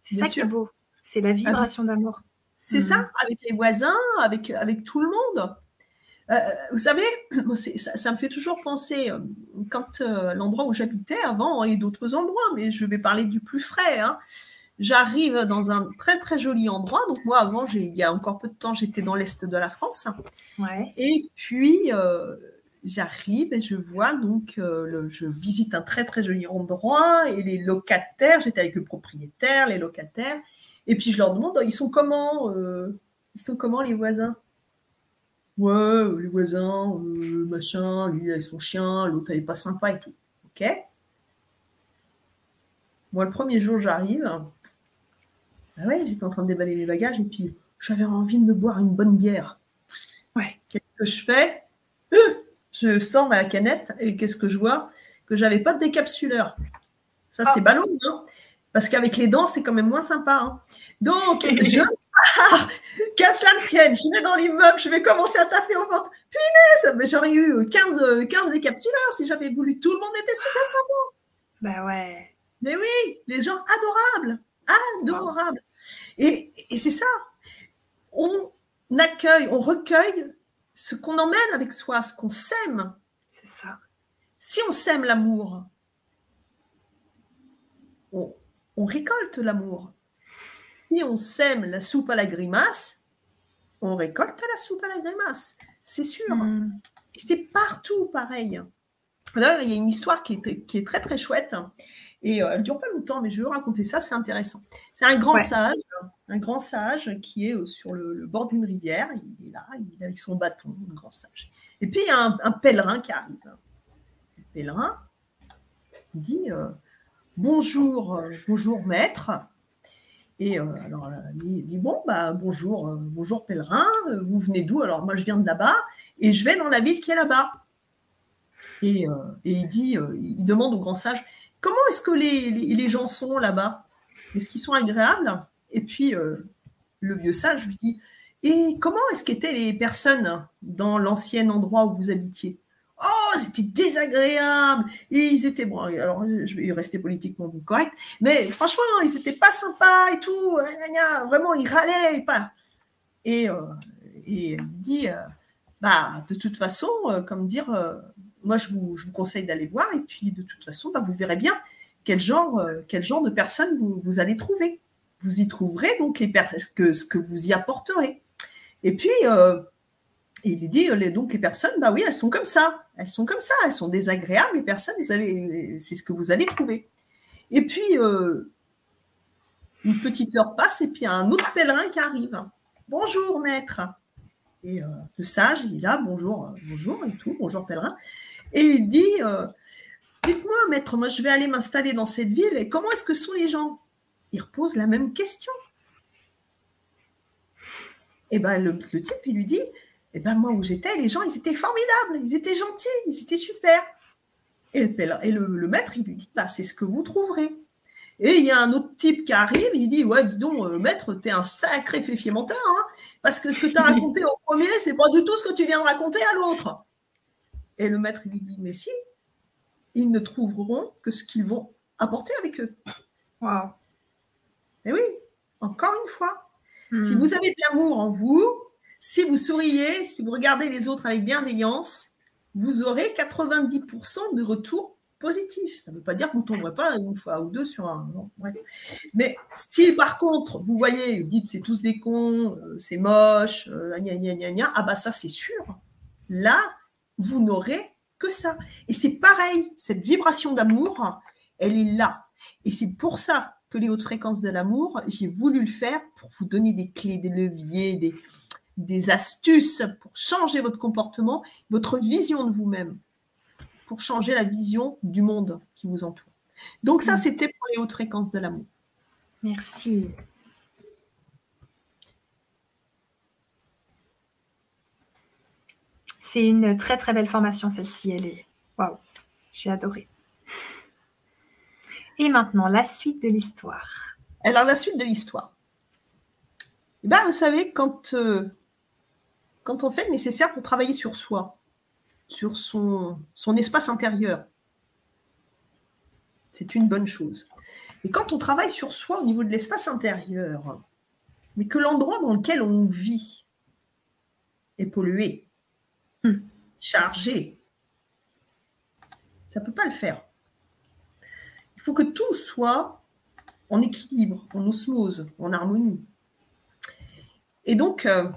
C'est ça qui est beau. C'est la vibration d'amour. C'est ça, mm. avec les voisins, avec, avec tout le monde. Euh, vous savez, ça, me fait toujours penser, euh, quand l'endroit où j'habitais avant et d'autres endroits, mais je vais parler du plus frais, hein, j'arrive dans un très très joli endroit. Donc moi, avant, il y a encore peu de temps, j'étais dans l'est de la France. Et puis, j'arrive et je vois donc, euh, je visite un très très joli endroit et les locataires, j'étais avec le propriétaire, les locataires, et puis je leur demande, ils sont comment, euh, ils sont comment les voisins? Ouais, les voisins, euh, machin, lui avec son chien, l'autre elle est pas sympa et tout. Ok Moi le premier jour j'arrive, ah ouais, j'étais en train de déballer mes bagages et puis j'avais envie de me boire une bonne bière. Ouais. Qu'est-ce que je fais? Je sors ma canette et qu'est-ce que je vois? Que j'avais pas de décapsuleur. Ça, c'est ah. ballon, hein Parce qu'avec les dents, c'est quand même moins sympa. Hein. Donc, je qu'à cela ne tienne, je vais dans l'immeuble, je vais commencer à taffer en porte. Punaise, mais j'aurais eu 15, 15 décapsuleurs si j'avais voulu. Tout le monde était super sympa. Bah ouais. Mais oui, les gens adorables. Adorables. Et, et c'est ça. On accueille, on recueille ce qu'on emmène avec soi, ce qu'on sème. C'est ça. Si on sème l'amour, on, récolte l'amour. Si on sème la soupe à la grimace, on récolte la soupe à la grimace. C'est sûr. Hmm. Et c'est partout pareil. Il y a une histoire qui est, qui est très très chouette. Et euh, elle ne dure pas longtemps, mais je vais vous raconter ça, c'est intéressant. C'est un grand sage, un grand sage qui est euh, sur le, bord d'une rivière. Il est là, il est avec son bâton, un grand sage. Et puis, il y a un, pèlerin qui arrive. Le pèlerin il dit euh, Bonjour, bonjour maître. Et alors, il dit Bon, bah, bonjour, bonjour pèlerin, vous venez d'où? Alors, moi, je viens de là-bas et je vais dans la ville qui est là-bas. Et, et, il dit, il demande au grand sage Comment est-ce que les, gens sont là-bas? Est-ce qu'ils sont agréables? Et puis, euh, le vieux sage lui dit Et comment est-ce qu'étaient les personnes dans l'ancien endroit où vous habitiez? Oh, c'était désagréable. Et ils étaient, alors je vais rester politiquement correct, mais franchement, ils n'étaient pas sympas et tout. Vraiment, ils râlaient et pas. Et, euh, il dit, euh, bah, de toute façon, comme dire, moi, je vous, conseille d'aller voir. Et puis, de toute façon, bah, vous verrez bien quel genre, euh, de personnes vous, allez trouver. Vous y trouverez donc les ce que vous y apporterez. Et puis, euh, il lui dit, les, donc les personnes, bah oui, elles sont comme ça. Elles sont comme ça. Elles sont désagréables. Les personnes, c'est ce que vous allez trouver. Et puis, euh, une petite heure passe et puis un autre pèlerin qui arrive. Bonjour, maître. Et le sage, il est là, bonjour, bonjour et tout, bonjour pèlerin. Et il dit euh, Dites-moi, maître, moi je vais aller m'installer dans cette ville et comment est-ce que sont les gens? Il repose la même question. Et ben le, type, il lui dit Eh ben moi où j'étais, les gens, ils étaient formidables, ils étaient gentils, ils étaient super. Et le, et le, maître, il lui dit bah, C'est ce que vous trouverez. Et il y a un autre type qui arrive, il dit Ouais, dis donc, euh, maître, t'es un sacré féfier menteur, hein, parce que ce que tu as raconté au premier, c'est pas du tout ce que tu viens de raconter à l'autre. Et le maître lui dit, mais si, ils ne trouveront que ce qu'ils vont apporter avec eux. Wow. Et oui, encore une fois, hmm. si vous avez de l'amour en vous, si vous souriez, si vous regardez les autres avec bienveillance, vous aurez 90% de retours positifs. Ça ne veut pas dire que vous ne tomberez pas une fois ou deux sur un. Mais si par contre, vous voyez, vous dites c'est tous des cons, euh, c'est moche, euh, gna, gna, gna, ah bah ça c'est sûr. Là, vous n'aurez que ça. Et c'est pareil, cette vibration d'amour, elle est là. Et c'est pour ça que les hautes fréquences de l'amour, j'ai voulu le faire pour vous donner des clés, des leviers, des, des astuces pour changer votre comportement, votre vision de vous-même, pour changer la vision du monde qui vous entoure. Donc ça, mm. c'était pour les hautes fréquences de l'amour. Merci. C'est une très très belle formation celle-ci. Elle est waouh, j'ai adoré. Et maintenant la suite de l'histoire. Alors la suite de l'histoire. Eh ben, vous savez, quand, euh, quand on fait le nécessaire pour travailler sur soi, sur son, son espace intérieur, c'est une bonne chose. Et quand on travaille sur soi au niveau de l'espace intérieur, mais que l'endroit dans lequel on vit est pollué, hmm. chargé, ça ne peut pas le faire. Il faut que tout soit en équilibre, en osmose, en harmonie. Et donc, euh,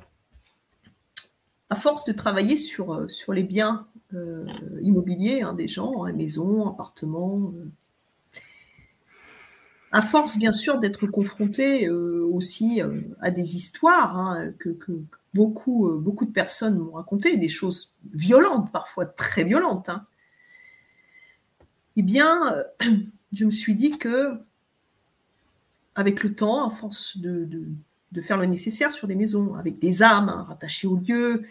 à force de travailler sur, euh, les biens euh, immobiliers hein, des gens, hein, maisons, appartements, à force bien sûr d'être confronté euh, aussi euh, à des histoires hein, que, beaucoup, euh, de personnes m'ont racontées, des choses violentes, parfois très violentes, eh bien, je me suis dit que avec le temps, à force de, faire le nécessaire sur des maisons, avec des âmes hein, rattachées au lieu,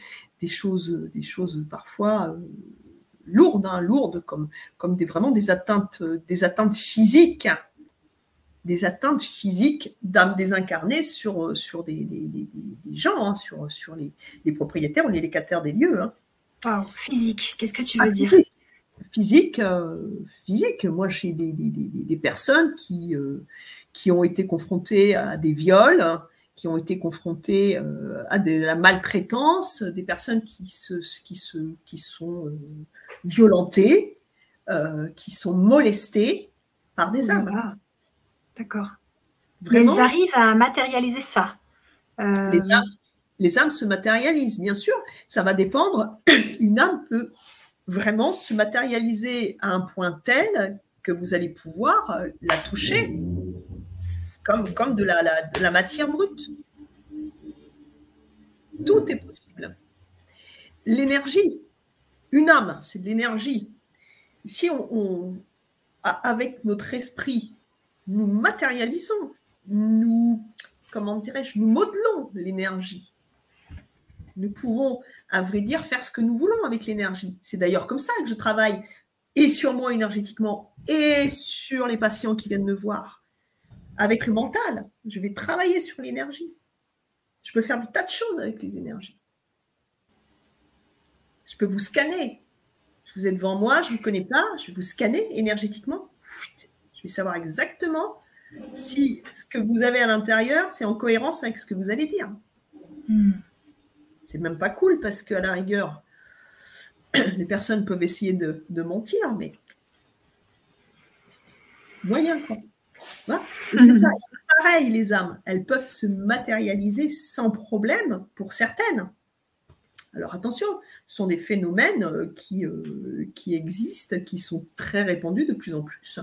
des choses, des choses parfois lourdes, lourdes comme, comme des, vraiment des atteintes, des atteintes physiques, des atteintes physiques d'âmes désincarnées sur, euh, sur des, gens, hein, sur, sur les, propriétaires ou les locataires des lieux. Hein. physique, qu'est-ce que tu veux ah, dire? Physique, euh, physique. Moi, j'ai des, personnes qui, euh, qui ont été confrontées à des viols, qui ont été confrontées à de la maltraitance, des personnes qui, se, qui, se, qui sont violentées, qui sont molestées par des âmes. D'accord. Elles arrivent à matérialiser ça. Euh, les, âmes, se matérialisent, bien sûr. Ça va dépendre. Une âme peut vraiment se matérialiser à un point tel que vous allez pouvoir euh, la toucher comme, de, la, la, matière brute. Tout est possible. L'énergie, une âme, c'est de l'énergie. Si on, avec notre esprit, nous matérialisons, nous, comment dirais-je, nous modelons l'énergie. Nous pouvons, à vrai dire, faire ce que nous voulons avec l'énergie. C'est d'ailleurs comme ça que je travaille, et sur moi énergétiquement, et sur les patients qui viennent me voir. Avec le mental, je vais travailler sur l'énergie. Je peux faire des tas de choses avec les énergies. Je peux vous scanner. Vous êtes devant moi, je ne vous connais pas, je vais vous scanner énergétiquement. Je vais savoir exactement si ce que vous avez à l'intérieur, c'est en cohérence avec ce que vous allez dire. Hmm. C'est même pas cool parce qu'à la rigueur, les personnes peuvent essayer de, mentir, mais moyen quoi. C'est ça, c'est pareil les âmes, elles peuvent se matérialiser sans problème pour certaines. Alors attention, ce sont des phénomènes euh, qui, euh, qui existent, qui sont très répandus de plus en plus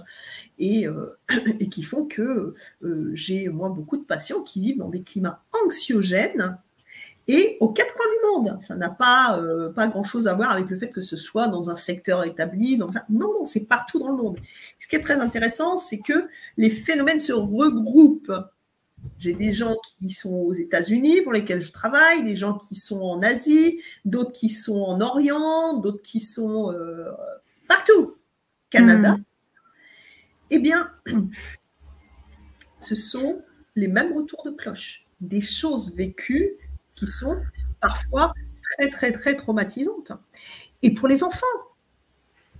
et, euh, et qui font que j'ai moi beaucoup de patients qui vivent dans des climats anxiogènes et aux quatre coins du monde. Ça n'a pas, pas grand-chose à voir avec le fait que ce soit dans un secteur établi. Non, non, c'est partout dans le monde. Ce qui est très intéressant, c'est que les phénomènes se regroupent j'ai des gens qui sont aux États-Unis pour lesquels je travaille, des gens qui sont en Asie, d'autres qui sont en Orient, d'autres qui sont euh, partout, Canada. Hmm. Eh bien, ce sont les mêmes retours de cloche, des choses vécues qui sont parfois très, très, très traumatisantes. Et pour les enfants,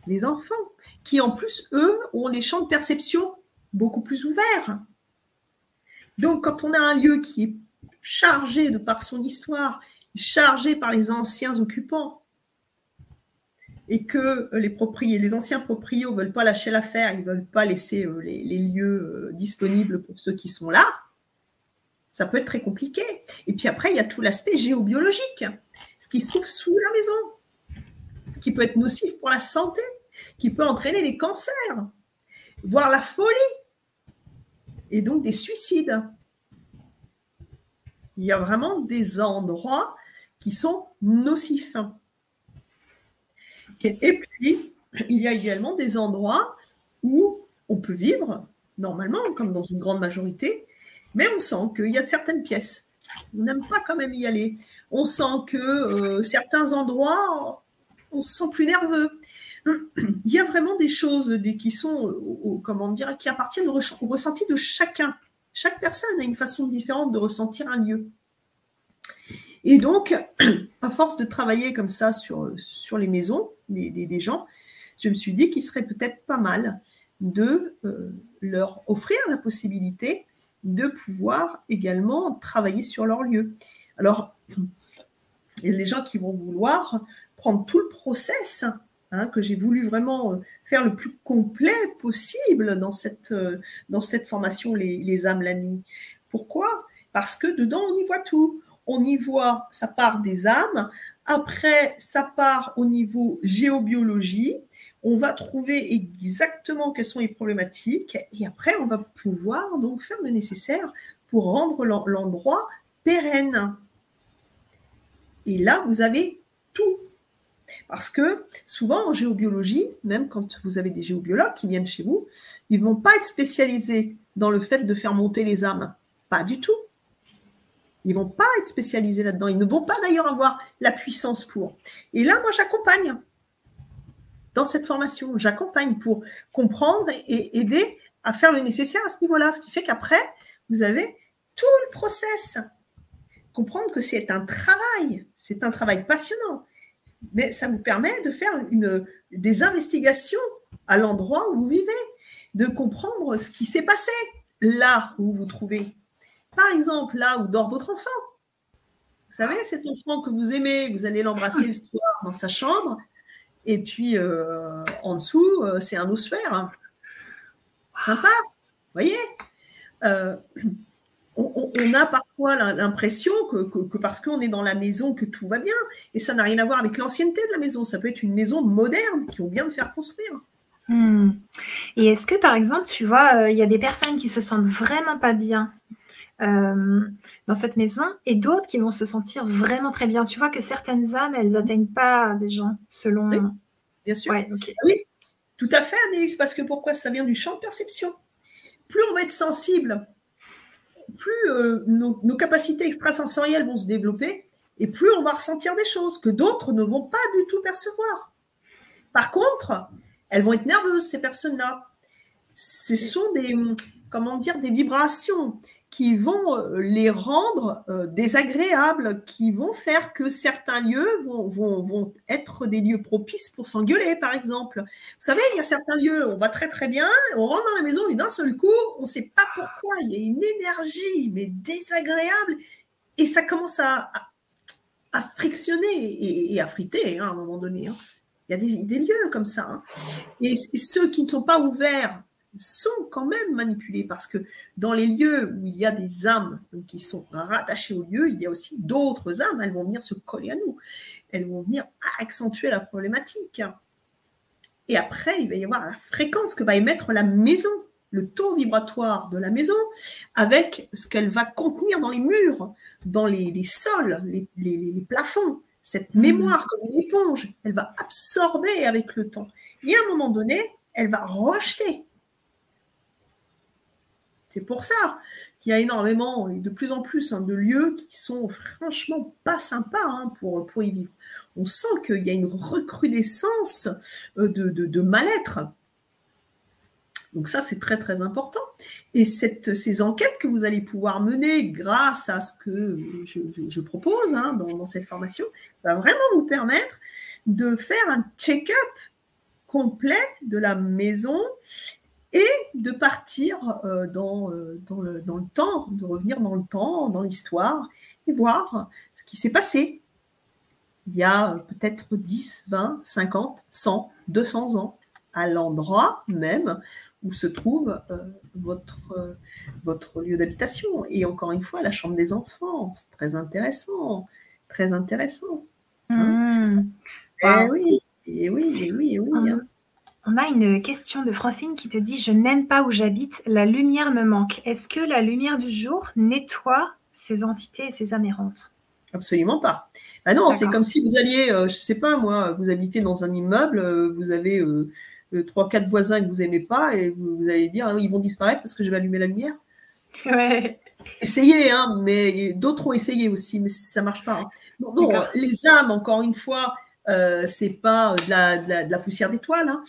les enfants, qui en plus, eux, ont les champs de perception beaucoup plus ouverts. Donc, quand on a un lieu qui est chargé de par son histoire, chargé par les anciens occupants, et que les, les anciens proprios ne veulent pas lâcher l'affaire, ils ne veulent pas laisser euh, les, lieux euh, disponibles pour ceux qui sont là, ça peut être très compliqué. Et puis après, il y a tout l'aspect géobiologique, ce qui se trouve sous la maison. ce qui peut être nocif pour la santé, qui peut entraîner des cancers, voire la folie, et donc des suicides. Il y a vraiment des endroits qui sont nocifs. Et puis, il y a également des endroits où on peut vivre normalement, comme dans une grande majorité, mais on sent qu'il y a de certaines pièces. On n'aime pas quand même y aller. On sent que euh, certains endroits, on se sent plus nerveux. Il y a vraiment des choses qui sont, comment dire, qui appartiennent au, ressenti de chacun. Chaque personne a une façon différente de ressentir un lieu. Et donc, à force de travailler comme ça sur, sur les maisons des, gens, je me suis dit qu'il serait peut-être pas mal de euh, leur offrir la possibilité de pouvoir également travailler sur leur lieu. Alors, il y a les gens qui vont vouloir prendre tout le process hein, que j'ai voulu vraiment euh, faire le plus complet possible dans cette, euh, dans cette formation les, les âmes la nuit. Pourquoi? Parce que dedans, on y voit tout. On y voit, ça part des âmes. Après, ça part au niveau géobiologie, on va trouver exactement quelles sont les problématiques et après on va pouvoir donc faire le nécessaire pour rendre l'endroit pérenne. Et là, vous avez tout. Parce que souvent en géobiologie, même quand vous avez des géobiologues qui viennent chez vous, ils ne vont pas être spécialisés dans le fait de faire monter les âmes. Pas du tout. Ils ne vont pas être spécialisés là-dedans. Ils ne vont pas d'ailleurs avoir la puissance pour. Et là, moi, j'accompagne dans cette formation. J'accompagne pour comprendre et aider à faire le nécessaire à ce niveau-là. Ce qui fait qu'après, vous avez tout le process. Comprendre que c'est un travail, c'est un travail passionnant. Mais ça vous permet de faire des investigations à l'endroit où vous vivez, de comprendre ce qui s'est passé là où vous vous trouvez. Par exemple, là où dort votre enfant. Vous savez, cet enfant que vous aimez, vous allez l'embrasser le soir dans sa chambre, et puis, euh, en dessous, euh, c'est un ossuaire. Sympa, vous voyez euh, on, a parfois l'impression que, parce qu'on est dans la maison, que tout va bien. Et ça n'a rien à voir avec l'ancienneté de la maison. Ça peut être une maison moderne qui ont bien de faire construire. Hmm. Et est-ce que, par exemple, tu vois, il y a des personnes qui se sentent vraiment pas bien dans cette maison et d'autres qui vont se sentir vraiment très bien. Tu vois que certaines âmes, elles n'atteignent pas des gens selon. bien sûr. Oui, tout à fait, Annelise, parce que pourquoi? Ça vient du champ de perception. Plus on va être sensible, plus euh, nos, nos, capacités extrasensorielles vont se développer et plus on va ressentir des choses que d'autres ne vont pas du tout percevoir. Par contre, elles vont être nerveuses, ces personnes-là. Ce sont des, comment dire, des vibrations qui vont euh, les rendre euh, désagréables, qui vont faire que certains lieux vont, vont, être des lieux propices pour s'engueuler, par exemple. Vous savez, il y a certains lieux, on va très très bien, on rentre dans la maison et d'un seul coup, on ne sait pas pourquoi, il y a une énergie, mais désagréable, et ça commence à, à, frictionner et, à friter hein, à un moment donné. Hein. Il y a des, des lieux comme ça. Hein. et ceux qui ne sont pas ouverts sont quand même manipulés parce que dans les lieux où il y a des âmes qui sont rattachées au lieu, il y a aussi d'autres âmes, elles vont venir se coller à nous, elles vont venir accentuer la problématique. Et après, il va y avoir la fréquence que va émettre la maison, le taux vibratoire de la maison, avec ce qu'elle va contenir dans les murs, dans les, sols, les, les plafonds. Cette mmh. mémoire comme une éponge, elle va absorber avec le temps. Et à un moment donné, elle va rejeter c'est pour ça qu'il y a énormément de plus en plus hein, de lieux qui sont franchement pas sympas hein, pour, pour y vivre. On sent qu'il y a une recrudescence euh, de, mal-être. Donc ça, c'est très très important. Et cette, ces enquêtes que vous allez pouvoir mener grâce à ce que je, propose hein, dans, cette formation va vraiment vous permettre de faire un check-up complet de la maison et de partir euh, dans, euh, dans, le, dans, le, temps, de revenir dans le temps, dans l'histoire, et voir ce qui s'est passé il y a peut-être 10, 20, 50, 100, 200 ans, à l'endroit même où se trouve euh, votre, votre lieu d'habitation. Et encore une fois, la chambre des enfants, c'est très intéressant, très intéressant. Hein? Mmh. Ah oui. Et oui, et oui, et oui. Hein. On a une question de Francine qui te dit Je n'aime pas où j'habite, la lumière me manque. Est-ce que la lumière du jour nettoie ces entités et ces amérances? Absolument pas. Ah non, c'est comme si vous alliez, euh, je ne sais pas moi, vous habitez dans un immeuble, euh, vous avez euh, trois, quatre voisins que vous n'aimez pas et vous, allez dire ah ils vont disparaître parce que je vais allumer la lumière? Ouais. Essayez, hein, mais d'autres ont essayé aussi, mais ça ne marche pas. Hein. Non, les âmes, encore une fois, euh, c'est pas de la, poussière d'étoiles. Hein.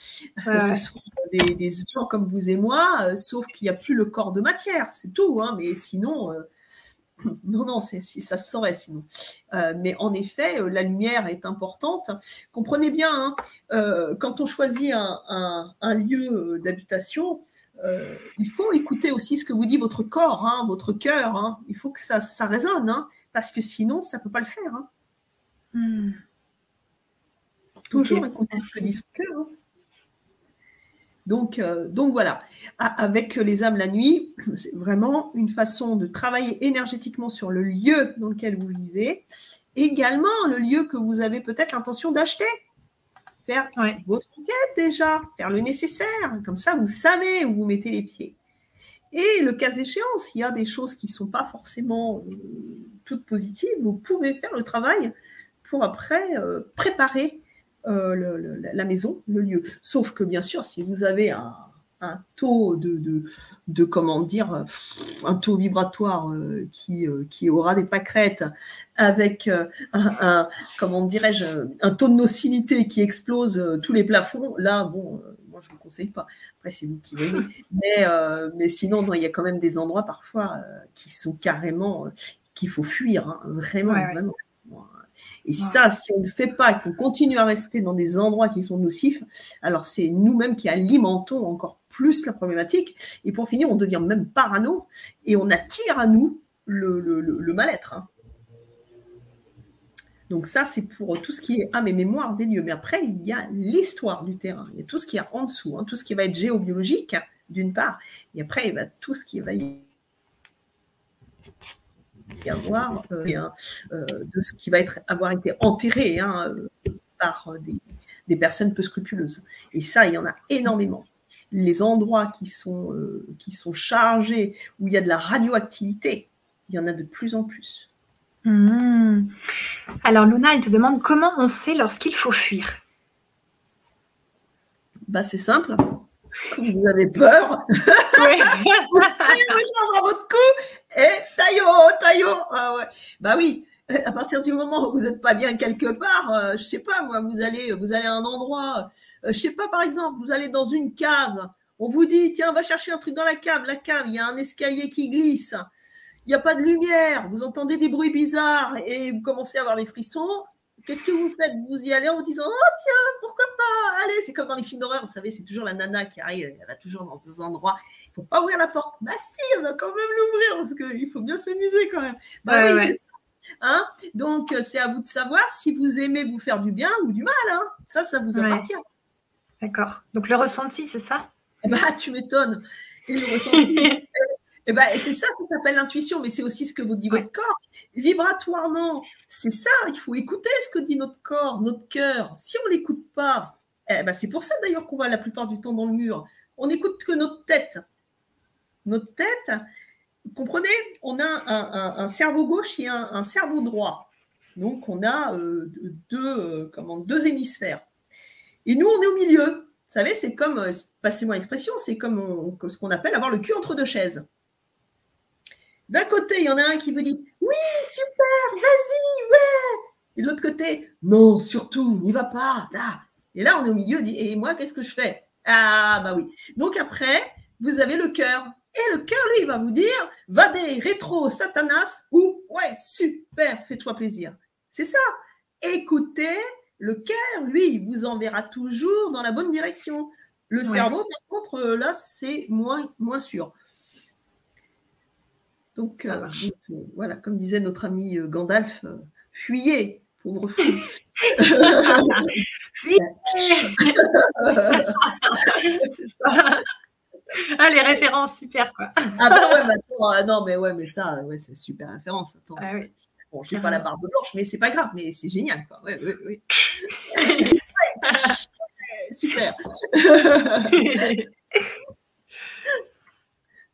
Ce sont des, gens comme vous et moi, euh, sauf qu'il n'y a plus le corps de matière, c'est tout. Hein. mais sinon, euh, non, non, ça se saurait sinon. mais en effet, la lumière est importante. Comprenez bien, hein, quand on choisit un, lieu d'habitation, il faut écouter aussi ce que vous dit votre corps, votre cœur. Il faut que ça, ça résonne, parce que sinon, ça ne peut pas le faire. Hmm. Toujours hein. Donc, euh, donc voilà, avec les âmes la nuit, c'est vraiment une façon de travailler énergétiquement sur le lieu dans lequel vous vivez, également le lieu que vous avez peut-être l'intention d'acheter. Faire votre enquête déjà, faire le nécessaire, comme ça vous savez où vous mettez les pieds. Et le cas échéant, s'il y a des choses qui ne sont pas forcément euh, toutes positives, vous pouvez faire le travail pour après euh, préparer euh, la maison, le lieu. Sauf que bien sûr, si vous avez un, taux de, de, comment dire, un taux vibratoire euh, qui, euh, qui aura des pâquerettes avec un, comment dirais-je, un taux de nocivité qui explose tous les plafonds, là, bon, moi je ne vous conseille pas. Après, c'est vous qui voyez. Mais, mais sinon, non, il y a quand même des endroits parfois qui sont carrément, qu'il faut fuir, hein, vraiment, vraiment. Et ça, si on ne le fait pas, qu'on continue à rester dans des endroits qui sont nocifs, alors c'est nous-mêmes qui alimentons encore plus la problématique. Et pour finir, on devient même parano et on attire à nous le, mal-être. Hein. Donc ça, c'est pour tout ce qui est âme et mémoire des lieux. Mais après, il y a l'histoire du terrain. Il y a tout ce qui est en dessous, hein. tout ce qui va être géobiologique, d'une part. Et après, il y a tout ce qui va y avoir euh, euh, de ce qui va être, avoir été enterré hein, euh, par des, personnes peu scrupuleuses. Et ça, il y en a énormément. Les endroits qui sont, qui sont chargés, où il y a de la radioactivité, il y en a de plus en plus. Mmh. Alors Luna, elle te demande comment on sait lorsqu'il faut fuir? Bah, c'est simple. Vous avez peur. Oui. je votre coup et taillot, taillot. Ah ouais. Bah oui. À partir du moment où vous n'êtes pas bien quelque part, euh, je sais pas moi, vous allez, vous allez à un endroit, euh, je sais pas par exemple, vous allez dans une cave, on vous dit tiens, va chercher un truc dans la cave, la cave, il y a un escalier qui glisse, il n'y a pas de lumière, vous entendez des bruits bizarres et vous commencez à avoir des frissons. Qu'est-ce que vous faites? Vous y allez en vous disant Oh, tiens, pourquoi pas? Allez, c'est comme dans les films d'horreur, vous savez, c'est toujours la nana qui arrive, elle va toujours dans des endroits. Il ne faut pas ouvrir la porte. Bah, si, on va quand même l'ouvrir parce qu'il faut bien s'amuser quand même. Bah oui, c'est ça. Hein Donc, euh, c'est à vous de savoir si vous aimez vous faire du bien ou du mal. Hein ça, ça vous appartient. D'accord. Donc, le ressenti, c'est ça? Bah, tu m'étonnes. Et le ressenti. Eh ben, c'est ça, ça s'appelle l'intuition, mais c'est aussi ce que vous dit votre corps. Vibratoirement, c'est ça, il faut écouter ce que dit notre corps, notre cœur. Si on ne l'écoute pas, eh ben, c'est pour ça d'ailleurs qu'on va la plupart du temps dans le mur. On n'écoute que notre tête. Notre tête, vous comprenez, on a un, cerveau gauche et un, cerveau droit. Donc on a euh, deux, euh, comment, deux hémisphères. Et nous, on est au milieu. Vous savez, c'est comme, euh, passez-moi l'expression, c'est comme ce qu'on appelle avoir le cul entre deux chaises. D'un côté, il y en a un qui vous dit Oui, super, vas-y, ouais. Et de l'autre côté, non, surtout, n'y va pas, là. Et là, on est au milieu, dit Et moi, qu'est-ce que je fais? Ah, bah oui. Donc après, vous avez le cœur. Et le cœur, lui, il va vous dire Va des rétro, Satanas, ou Ouais, super, fais-toi plaisir. C'est ça. Écoutez, le cœur, lui, vous enverra toujours dans la bonne direction. Le cerveau, par contre, là, c'est moins, moins sûr. Donc, euh, euh, voilà, comme disait notre ami euh, Gandalf, fuyez, pauvre fou. ah, les références, super quoi. ah bah ouais, ah, non, mais ouais, mais ça, ouais, c'est super référence. Attends. Ah, oui. Bon, je n'ai pas la barbe blanche, mais c'est pas grave, mais c'est génial quoi. Ouais, ouais, Super.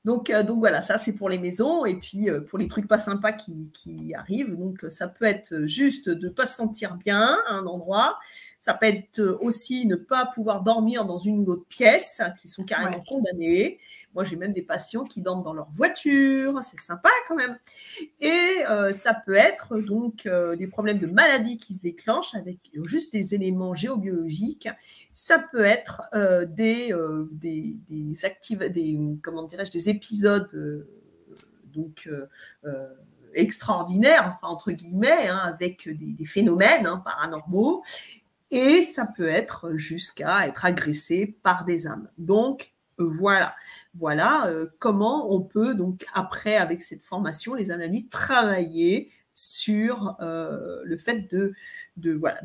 Donc, euh, donc voilà, ça c'est pour les maisons et puis euh, pour les trucs pas sympas qui, qui arrivent. Donc ça peut être juste de ne pas se sentir bien à un endroit, ça peut être aussi ne pas pouvoir dormir dans une ou l'autre pièce, qui sont carrément condamnés. Moi, j'ai même des patients qui dorment dans leur voiture, c'est sympa quand même. Et euh, ça peut être donc euh, des problèmes de maladie qui se déclenchent avec juste des éléments géobiologiques. Ça peut être euh, des, des, des, des, comment des épisodes donc extraordinaires, enfin, entre guillemets, hein, avec des, phénomènes hein, paranormaux et ça peut être jusqu'à être agressé par des âmes. Donc voilà, voilà euh, comment on peut donc après avec cette formation, les âmes la nuit, travailler sur euh, le fait de,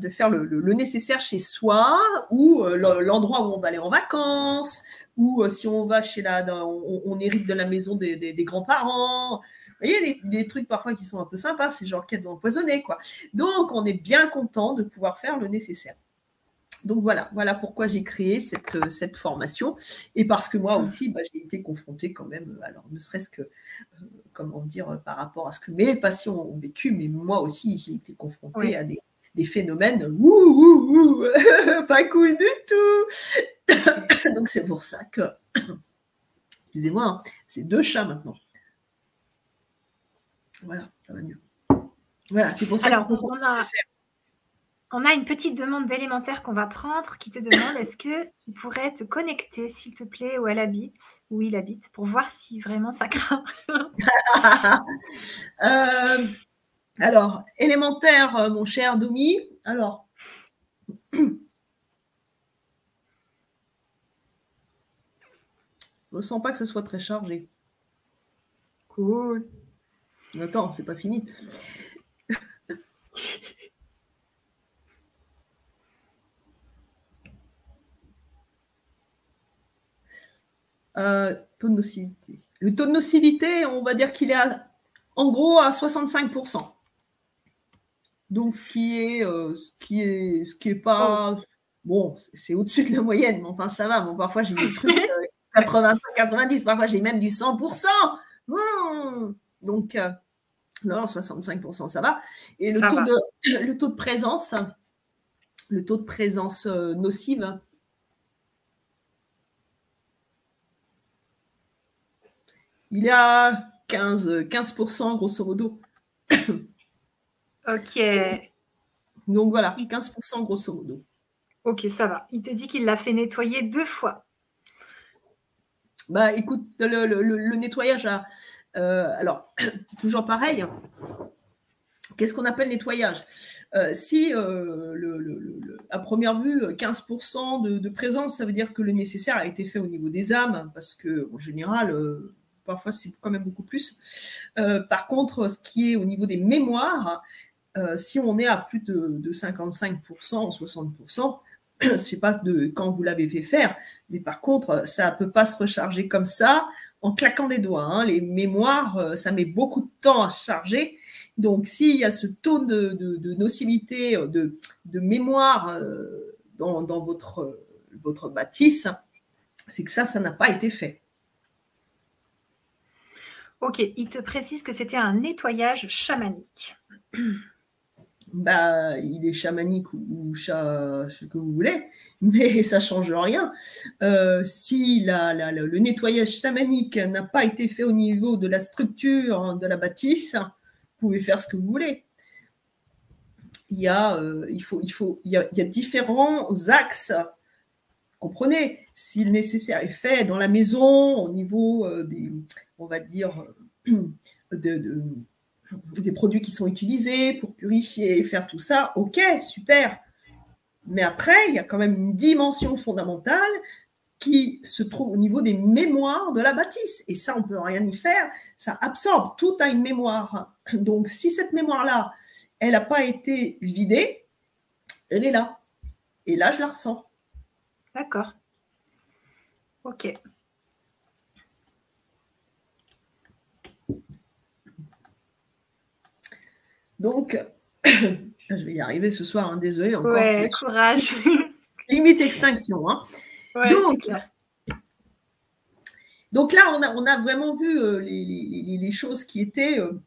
faire le, nécessaire chez soi ou euh, l'endroit où on va aller en vacances ou si on va chez la, on, hérite de la maison des, des grands-parents, vous voyez, les, trucs parfois qui sont un peu sympas, c'est genre doit empoisonner, quoi. Donc, on est bien content de pouvoir faire le nécessaire. Donc voilà, voilà pourquoi j'ai créé cette, euh, cette, formation. Et parce que moi aussi, bah, j'ai été confrontée quand même, euh, alors ne serait-ce que, euh, comment dire, par rapport à ce que mes patients ont vécu, mais moi aussi, j'ai été confrontée à des, phénomènes ouh, pas cool du tout. Donc c'est pour ça que, excusez-moi, hein, c'est deux chats maintenant. Voilà, ça va mieux. Voilà, c'est pour ça Alors, on, a, on a une petite demande d'élémentaire qu'on va prendre qui te demande est-ce que tu pourrais te connecter, s'il te plaît, où elle habite, où il habite, pour voir si vraiment ça craint. Euh, alors, élémentaire, euh, mon cher Domi. Alors. Je ne sens pas que ce soit très chargé. Cool. Attends, c'est pas fini. euh, taux de nocivité. Le taux de nocivité, on va dire qu'il est en gros à 65%. Donc, ce qui est, euh, ce qui est, ce qui est pas. Bon, c'est au-dessus de la moyenne, mais enfin, ça va. Bon, parfois, j'ai des trucs 85, euh, 90, parfois, j'ai même du 100%. Donc, euh, non, 65%, ça va. Et le, taux, De, le taux de présence, le taux de présence euh, nocive, il est à 15, 15% grosso modo. ok. Donc voilà, 15% grosso modo. Ok, ça va. Il te dit qu'il l'a fait nettoyer deux fois. Bah écoute, le nettoyage a, euh, alors, toujours pareil, qu'est-ce qu'on appelle nettoyage? Euh, Si, euh, à première vue, 15% de, présence, ça veut dire que le nécessaire a été fait au niveau des âmes, parce que en général, parfois c'est quand même beaucoup plus. par contre, ce qui est au niveau des mémoires, si on est à plus de, de 55%, 60%, je ne sais pas quand vous l'avez fait faire, mais par contre, ça ne peut pas se recharger comme ça en claquant des doigts. Hein. Les mémoires, euh, ça met beaucoup de temps à charger. Donc, s'il y a ce taux de, nocivité, euh, de, mémoire euh, dans, votre, votre bâtisse, c'est que ça, ça n'a pas été fait. Ok, il te précise que c'était un nettoyage chamanique. bah, il est chamanique ou, chat, ce que vous voulez, mais ça change rien. Euh, si le nettoyage chamanique n'a pas été fait au niveau de la structure de la bâtisse, vous pouvez faire ce que vous voulez. Il y a, euh, il faut, y a, différents axes. Comprenez, si le nécessaire est fait dans la maison, au niveau euh, des, on va dire, de des produits qui sont utilisés pour purifier et faire tout ça, ok, super. Mais après, il y a quand même une dimension fondamentale qui se trouve au niveau des mémoires de la bâtisse. Et ça, on ne peut rien y faire. Ça absorbe. Tout a une mémoire. Donc, si cette mémoire-là, elle n'a pas été vidée, elle est là. Et là, je la ressens. D'accord. Ok. Donc, je vais y arriver ce soir, hein, désolé encore. Ouais, courage. limite extinction. Hein. donc, donc là, on a, on a vraiment vu euh, les, choses qui étaient euh,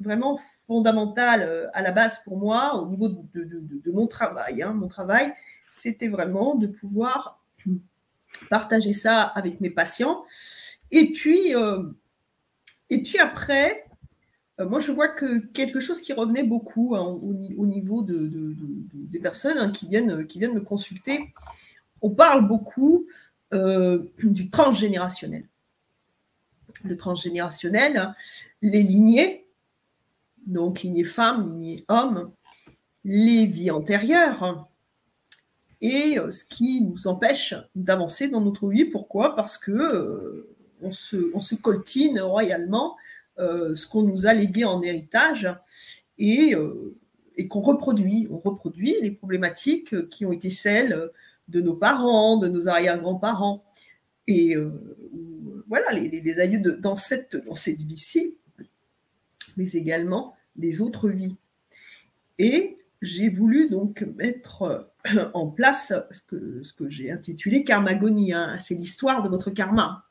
vraiment fondamentales euh, à la base pour moi au niveau de, mon travail. Hein. Mon travail, c'était vraiment de pouvoir partager ça avec mes patients. Et puis, et puis après, moi, je vois que quelque chose qui revenait beaucoup hein, au, niveau des personnes hein, qui, viennent, qui viennent me consulter, on parle beaucoup du transgénérationnel. Le transgénérationnel, les lignées, donc lignée femme, lignée homme, les vies antérieures, et euh, ce qui nous empêche d'avancer dans notre vie. Pourquoi? Parce que euh, on, se, coltine royalement euh, ce qu'on nous a légué en héritage et, et qu'on reproduit. On reproduit les problématiques qui ont été celles de nos parents, de nos arrière-grands-parents, et voilà, les, aïeux dans cette, dans cette vie-ci, mais également des autres vies. Et j'ai voulu donc mettre en place ce que, ce que j'ai intitulé karmagonie. Hein. C'est l'histoire de votre karma.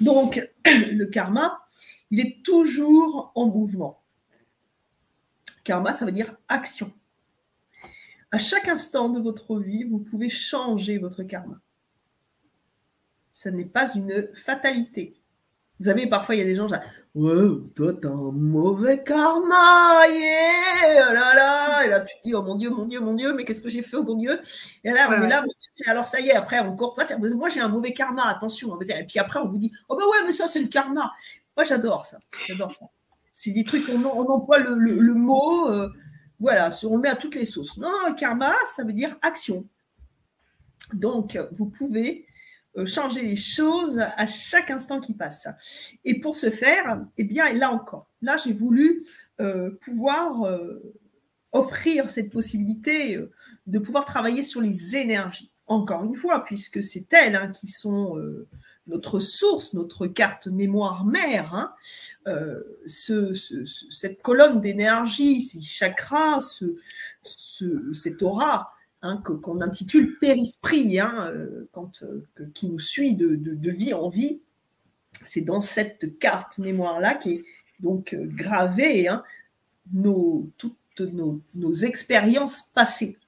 Donc, le karma, il est toujours en mouvement. Karma, ça veut dire action. À chaque instant de votre vie, vous pouvez changer votre karma ce n'est pas une fatalité. Vous savez, parfois, il y a des gens, genre, ouais, toi, t'as un mauvais karma, yeah, oh là là, et là, tu te dis, oh mon Dieu, mon Dieu, mon Dieu, mais qu'est-ce que j'ai fait, oh mon Dieu? Et là, on est là, alors ça y est, après, on court pas, moi, j'ai un mauvais karma, attention, et puis après, on vous dit, oh ben ouais, mais ça, c'est le karma. Moi, j'adore ça, j'adore ça. C'est des trucs, on, on emploie le, mot, euh, voilà, on le met à toutes les sauces. Non, karma, ça veut dire action. Donc, vous pouvez euh, changer les choses à chaque instant qui passe. Et pour ce faire, eh bien, là encore, là, j'ai voulu euh, pouvoir offrir cette possibilité de pouvoir travailler sur les énergies. Encore une fois, puisque c'est elles hein, qui sont notre source, notre carte mémoire mère, hein, cette colonne d'énergie, ces chakras, ce, cette aura, Hein, qu'on intitule Périsprit, hein, euh, euh, qui nous suit de, vie en vie. C'est dans cette carte mémoire-là qui est donc euh, gravée nos, toutes nos, nos expériences passées.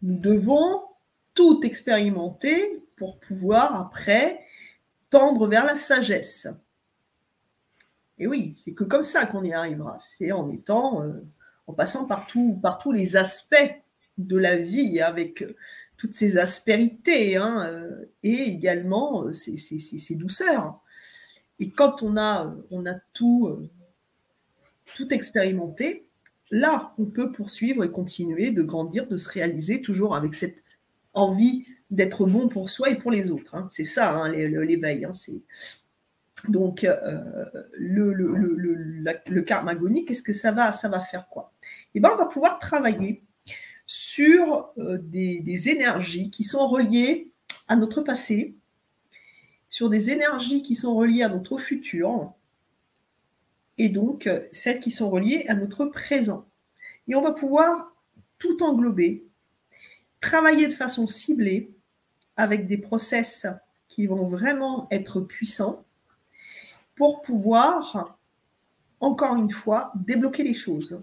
Nous devons tout expérimenter pour pouvoir après tendre vers la sagesse. Et oui, c'est que comme ça qu'on y arrivera. C'est en étant en passant par, par tous les aspects de la vie, avec euh, toutes ces aspérités hein, euh, et également euh, ces, douceurs. Et quand on a, on a tout, tout expérimenté, là, on peut poursuivre et continuer de grandir, de se réaliser toujours avec cette envie d'être bon pour soi et pour les autres. Hein. C'est ça, hein, l'éveil. donc, le, le, karmagonie, qu'est-ce que ça va, ça va faire quoi? Eh ben, on va pouvoir travailler sur euh, des, énergies qui sont reliées à notre passé, sur des énergies qui sont reliées à notre futur, et donc euh, celles qui sont reliées à notre présent. Et on va pouvoir tout englober, travailler de façon ciblée avec des process qui vont vraiment être puissants pour pouvoir, encore une fois, débloquer les choses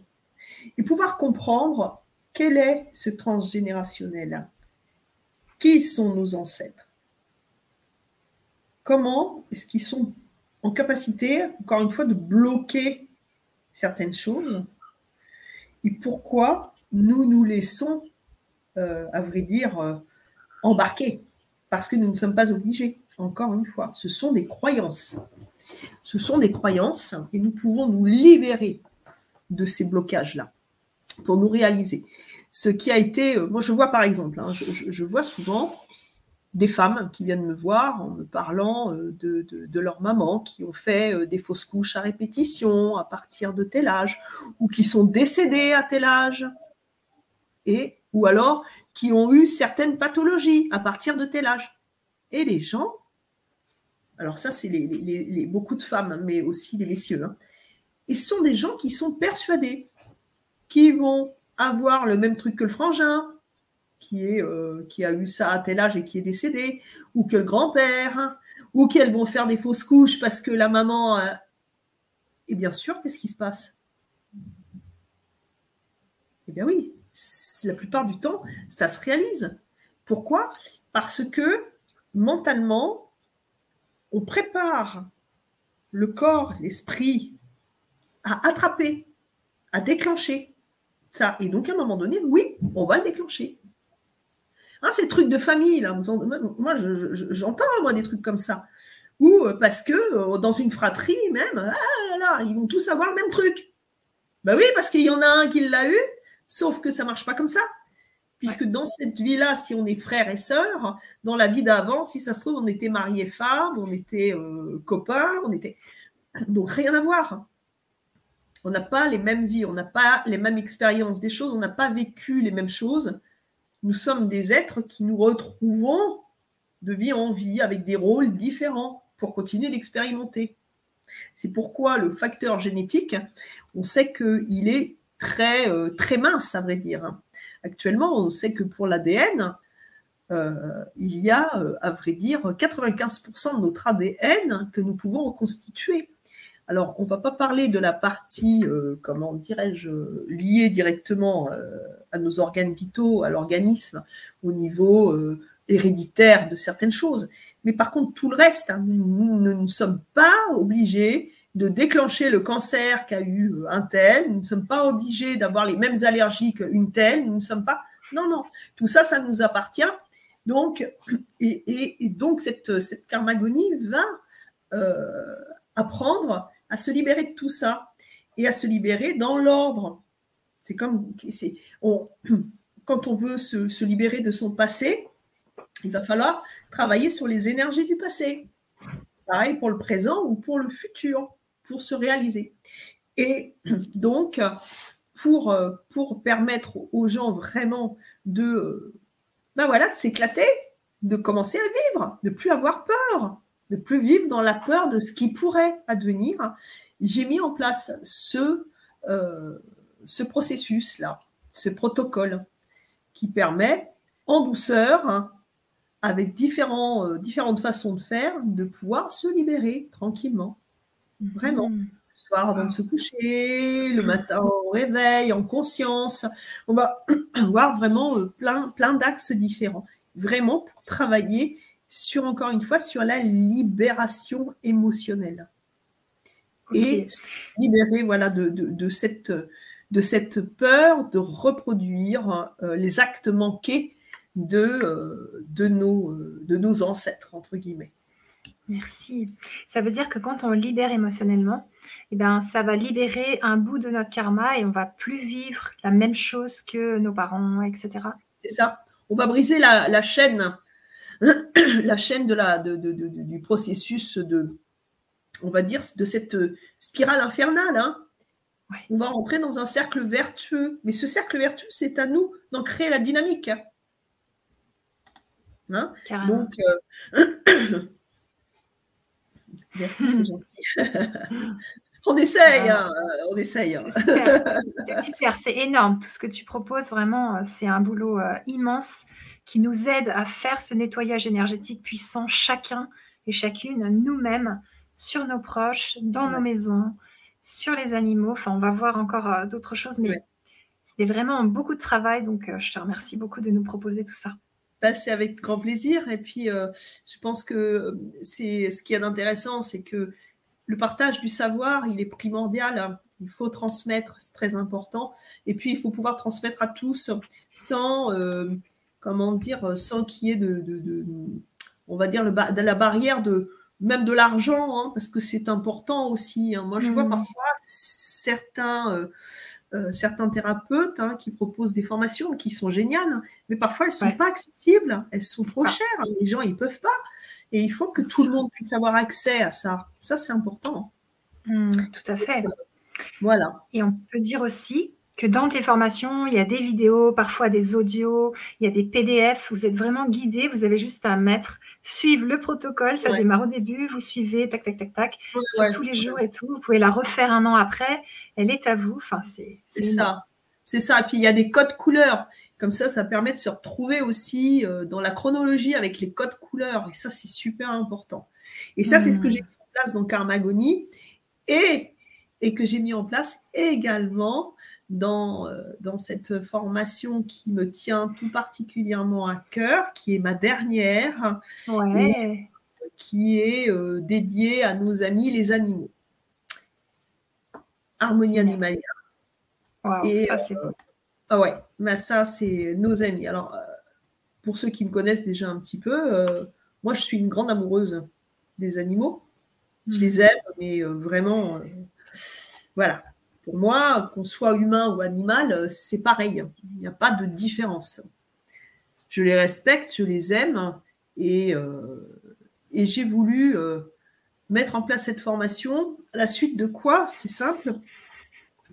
et pouvoir comprendre quel est ce transgénérationnel. Qui sont nos ancêtres Comment est-ce qu'ils sont en capacité, encore une fois, de bloquer certaines choses Et pourquoi nous nous laissons, euh, à vrai dire, euh, embarquer Parce que nous ne sommes pas obligés, encore une fois. Ce sont des croyances. Ce sont des croyances et nous pouvons nous libérer de ces blocages-là pour nous réaliser. Ce qui a été, euh, moi je vois par exemple, hein, je, vois souvent des femmes qui viennent me voir en me parlant euh, de, de, leur maman qui ont fait euh, des fausses couches à répétition à partir de tel âge, ou qui sont décédées à tel âge, et, ou alors qui ont eu certaines pathologies à partir de tel âge. Et les gens, alors ça c'est beaucoup de femmes, mais aussi les messieurs, hein, sont des gens qui sont persuadés qu'ils vont avoir le même truc que le frangin, qui, euh, qui a eu ça à tel âge et qui est décédé, ou que le grand-père, ou qu'elles vont faire des fausses couches parce que la maman. Et bien sûr, qu'est-ce qui se passe? Eh bien oui, la plupart du temps, ça se réalise. Pourquoi? Parce que mentalement, on prépare le corps, l'esprit à attraper, à déclencher ça. Et donc, à un moment donné, oui, on va le déclencher. Hein, ces trucs de famille, là, moi, j'entends, moi, des trucs comme ça. Ou euh, parce que euh, dans une fratrie, même, ah là là, ils vont tous avoir le même truc. Ben oui, parce qu'il y en a un qui l'a eu, sauf que ça marche pas comme ça. Puisque dans cette vie-là, si on est frère et sœur, dans la vie d'avant, si ça se trouve, on était mariés femmes, on était euh, copains, on était. Donc rien à voir. On n'a pas les mêmes vies, on n'a pas les mêmes expériences des choses, on n'a pas vécu les mêmes choses. Nous sommes des êtres qui nous retrouvons de vie en vie avec des rôles différents pour continuer d'expérimenter. C'est pourquoi le facteur génétique, on sait qu'il est très, euh, très mince, à vrai dire. Actuellement, on sait que pour l'ADN, euh, il y a, euh, à vrai dire, 95% de notre ADN que nous pouvons reconstituer. Alors, on ne va pas parler de la partie, comment dirais-je, liée directement à nos organes vitaux, à l'organisme, au niveau héréditaire de certaines choses. Mais par contre, tout le reste, hein, nous, ne sommes pas obligés de déclencher le cancer qu'a eu euh, un tel. Nous ne sommes pas obligés d'avoir les mêmes allergies qu'une telle. Nous ne sommes pas. Non, non. Tout ça, ça nous appartient. Donc, et, donc cette, cette karmagonie va euh, apprendre à se libérer de tout ça et à se libérer dans l'ordre. C'est comme quand on veut se, se libérer de son passé, il va falloir travailler sur les énergies du passé. Pareil pour le présent ou pour le futur pour se réaliser. Et donc, pour, euh, pour permettre aux gens vraiment de, ben voilà, de s'éclater, de commencer à vivre, de plus avoir peur, de plus vivre dans la peur de ce qui pourrait advenir, j'ai mis en place ce, euh, ce processus-là, ce protocole qui permet en douceur, avec différents, euh, différentes façons de faire, de pouvoir se libérer tranquillement. Vraiment. Le soir avant de se coucher, le matin au réveil, en conscience. On va voir vraiment euh, plein, plein d'axes différents. Vraiment pour travailler sur, encore une fois, sur la libération émotionnelle. Et se libérer voilà, de, de, cette, de cette peur de reproduire euh, les actes manqués de, euh, de, nos, de nos ancêtres, entre guillemets. Merci. Ça veut dire que quand on libère émotionnellement, eh ben, ça va libérer un bout de notre karma et on va plus vivre la même chose que nos parents, etc. C'est ça. On va briser la, chaîne, la chaîne de la, du processus de, on va dire, de cette spirale infernale. Hein. On va rentrer dans un cercle vertueux. Mais ce cercle vertueux, c'est à nous d'en créer la dynamique. Hein? Donc, euh, Merci, c'est gentil. on essaye, hein, on essaye. Hein. C'est super, c'est énorme. Tout ce que tu proposes, vraiment, euh, c'est un boulot euh, immense qui nous aide à faire ce nettoyage énergétique puissant, chacun et chacune, nous-mêmes, sur nos proches, dans nos maisons, sur les animaux. Enfin, on va voir encore euh, d'autres choses, mais c'est vraiment beaucoup de travail. Donc, je te remercie beaucoup de nous proposer tout ça c'est avec grand plaisir. Et puis, euh, je pense que c'est ce qui est intéressant, c'est que le partage du savoir, il est primordial. Il faut transmettre, c'est très important. Et puis, il faut pouvoir transmettre à tous sans, euh, comment dire, sans qu'il y ait de, on va dire, le de la barrière de même de l'argent, hein, parce que c'est important aussi. Hein. Moi, je vois mmh. parfois certains euh, euh, certains thérapeutes hein, qui proposent des formations qui sont géniales, mais parfois elles ne sont pas accessibles, elles sont trop chères, les gens ils peuvent pas, et il faut que tout le monde puisse avoir accès à ça. Ça c'est important. Mmh, tout à fait. Voilà. Et on peut dire aussi que dans tes formations, il y a des vidéos, parfois des audios, il y a des PDF, vous êtes vraiment guidé, vous avez juste à mettre, suivre le protocole, ça démarre au début, vous suivez, tac, tac, tac, tac, sur tous les jours et tout, vous pouvez la refaire un an après, elle est à vous, enfin, c'est ça. C'est ça, et puis il y a des codes couleurs. Comme ça, ça permet de se retrouver aussi euh, dans la chronologie avec les codes couleurs. Et ça, c'est super important. Et ça, c'est ce que hmm. j'ai mis en place dans Karmagonie et, et que j'ai mis en place également dans, euh, dans cette formation qui me tient tout particulièrement à cœur, qui est ma dernière, qui est euh, dédiée à nos amis les animaux. Harmonie animalière. et, ça, c'est ah ouais, mais ça, c'est nos amis. Alors, euh, pour ceux qui me connaissent déjà un petit peu, euh, moi, je suis une grande amoureuse des animaux. Je les mhm. aime, mais euh, vraiment, voilà. Pour moi, qu'on soit humain ou animal, c'est pareil. Il n'y a pas de différence. Je les respecte, je les aime, et, et j'ai voulu mettre en place cette formation. À la suite de quoi C'est simple.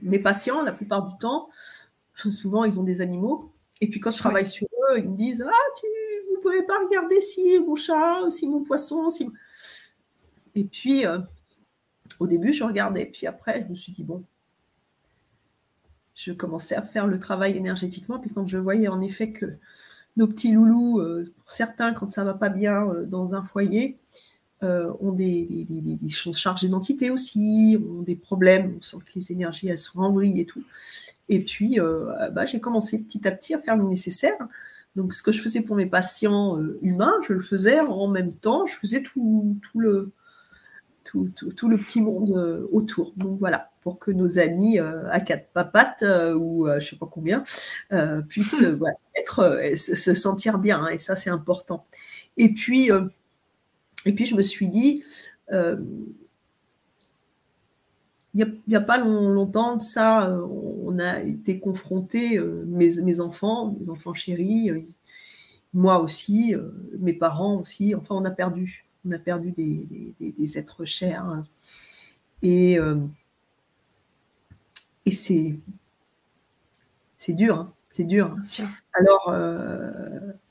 Mes patients, la plupart du temps, souvent ils ont des animaux. Et puis quand je travaille sur eux, ils me disent Ah, tu, vous pouvez pas regarder si mon chat, si mon poisson, si. Et puis euh, au début, je regardais. Puis après, je me suis dit Bon, je commençais à faire le travail énergétiquement. Puis quand je voyais en effet que nos petits loulous, euh, pour certains, quand ça va pas bien euh, dans un foyer, ont des, choses chargées d'entité aussi, ont des problèmes, on sent que les énergies elles sont en vrille et tout. Et puis, euh, bah, j'ai commencé petit à petit à faire le nécessaire. Donc, ce que je faisais pour mes patients euh, humains, je le faisais en même temps, je faisais tout, le, tout, le petit monde euh, autour. Donc, voilà, pour que nos amis à quatre papates ou je ne sais pas combien puissent être, se sentir bien. Hein, et ça, c'est important. Et puis, et puis, je me suis dit, il n'y a, pas longtemps de ça, euh, on a été confrontés, euh, mes, enfants, mes enfants chéris, euh, moi aussi, mes parents aussi, enfin on a perdu, on a perdu des, êtres chers. Hein. Et, et c'est, c'est dur, hein, c'est dur. Alors,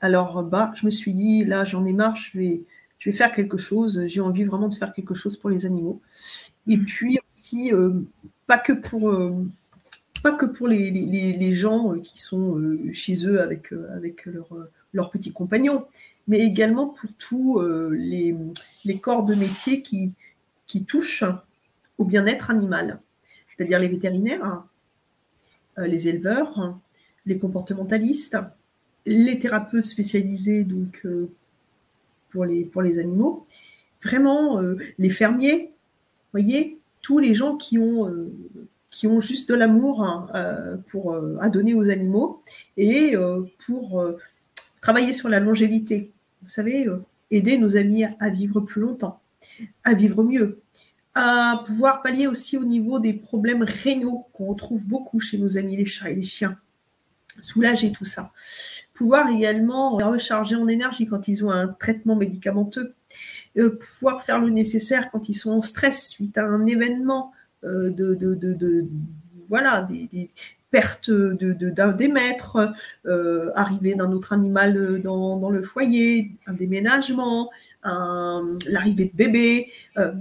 alors bah, je me suis dit, là j'en ai marre, je vais, je vais faire quelque chose, j'ai envie vraiment de faire quelque chose pour les animaux. Et puis aussi, euh, pas que pour, euh, pas que pour les, les, gens euh, qui sont chez eux avec, avec leurs leur petits compagnons, mais également pour tous les, les, corps de métier qui, qui touchent au bien-être animal, c'est-à-dire les vétérinaires, les éleveurs, les comportementalistes, les thérapeutes spécialisés donc, pour, les, animaux, vraiment les fermiers, voyez, tous les gens qui ont, euh, juste de l'amour hein, euh, pour, euh, à donner aux animaux et pour travailler sur la longévité. Vous savez, aider nos amis à vivre plus longtemps, à vivre mieux, pouvoir pallier aussi au niveau des problèmes rénaux qu'on retrouve beaucoup chez nos amis les chats et les chiens. Soulager tout ça. Pouvoir également recharger en énergie quand ils ont un traitement médicamenteux pouvoir faire le nécessaire quand ils sont en stress suite à un événement euh, de, de, voilà, des, pertes de, d'un des maîtres, euh, arrivée d'un autre animal dans, le foyer, un déménagement, l'arrivée de bébé, euh,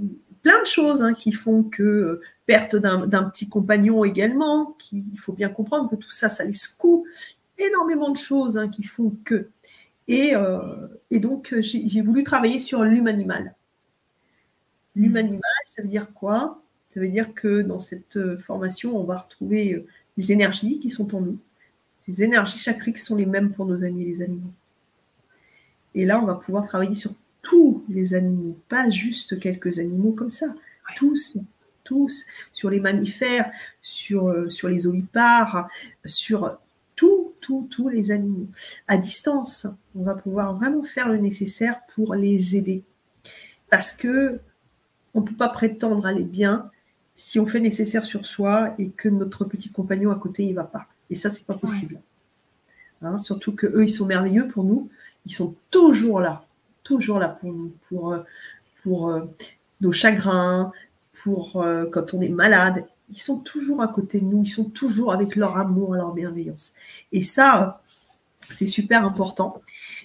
plein de choses hein, qui font que perte d'un, petit compagnon également, il faut bien comprendre que tout ça, ça les secoue, énormément de choses hein, qui font que euh, et, donc, euh, j'ai voulu travailler sur l'humain-animal. L'humain-animal, ça veut dire quoi? Ça veut dire que dans cette euh, formation, on va retrouver les énergies qui sont en nous. Ces énergies chakriques sont les mêmes pour nos amis les animaux. Et là, on va pouvoir travailler sur tous les animaux, pas juste quelques animaux comme ça. Tous, tous, sur les mammifères, sur, sur les ovipares, sur tous, tous, tous les animaux. À distance, on va pouvoir vraiment faire le nécessaire pour les aider. Parce que on ne peut pas prétendre aller bien si on fait le nécessaire sur soi et que notre petit compagnon à côté, il ne va pas. Et ça, c'est pas possible. Hein, surtout que eux, ils sont merveilleux pour nous. Ils sont toujours là, toujours là pour pour, euh, nos chagrins, pour euh, quand on est malade ils sont toujours à côté de nous, ils sont toujours avec leur amour, leur bienveillance. Et ça, c'est super important.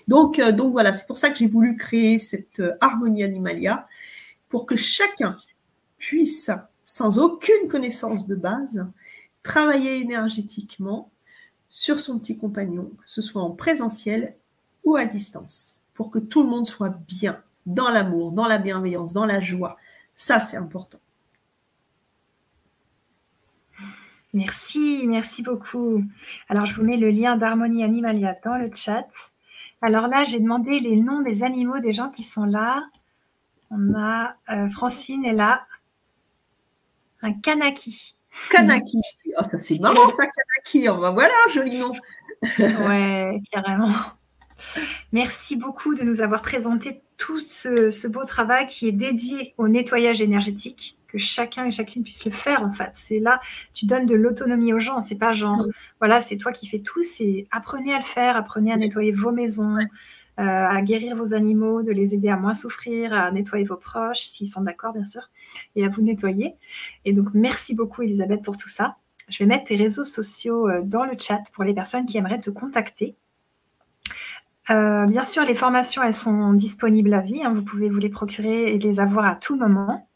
Donc, euh, donc voilà, c'est pour ça que j'ai voulu créer cette harmonie animalia, pour que chacun puisse, sans aucune connaissance de base, travailler énergétiquement sur son petit compagnon, que ce soit en présentiel ou à distance, pour que tout le monde soit bien, dans l'amour, dans la bienveillance, dans la joie. Ça, c'est important. Merci, merci beaucoup. Alors, je vous mets le lien d'Harmonie Animalia dans le chat. Alors là, j'ai demandé les noms des animaux des gens qui sont là. On a euh, Francine est là. Un kanaki. Kanaki. Oh, ça c'est marrant ça, kanaki. On va voilà un joli nom. ouais, carrément. Merci beaucoup de nous avoir présenté tout ce, beau travail qui est dédié au nettoyage énergétique, que chacun et chacune puisse le faire en fait. C'est là, tu donnes de l'autonomie aux gens. C'est pas genre, voilà, c'est toi qui fais tout. C'est apprenez à le faire, apprenez à nettoyer vos maisons, euh, à guérir vos animaux, de les aider à moins souffrir, à nettoyer vos proches, s'ils sont d'accord bien sûr, et à vous nettoyer. Et donc merci beaucoup Elisabeth pour tout ça. Je vais mettre tes réseaux sociaux euh, dans le chat pour les personnes qui aimeraient te contacter. Euh, bien sûr, les formations, elles sont disponibles à vie. Hein. vous pouvez vous les procurer et les avoir à tout moment.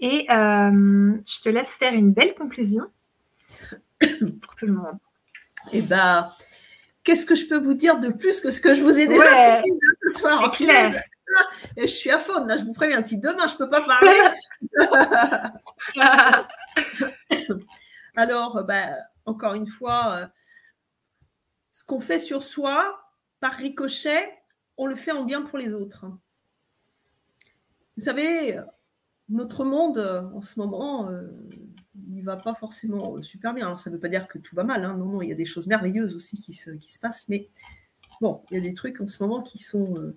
Et euh, je te laisse faire une belle conclusion pour tout le monde. Eh bien, qu'est-ce que je peux vous dire de plus que ce que je vous ai déjà dit ce soir en clair. Je suis à fond, là, je vous préviens. Si demain je ne peux pas parler. Alors, bah, encore une fois, euh, ce qu'on fait sur soi, par ricochet, on le fait en bien pour les autres. Vous savez, notre monde, en ce moment, euh, il ne va pas forcément super bien. Alors, ça ne veut pas dire que tout va mal. Hein. Non, non, il y a des choses merveilleuses aussi qui se, passent. Mais bon, il y a des trucs en ce moment qui sont euh,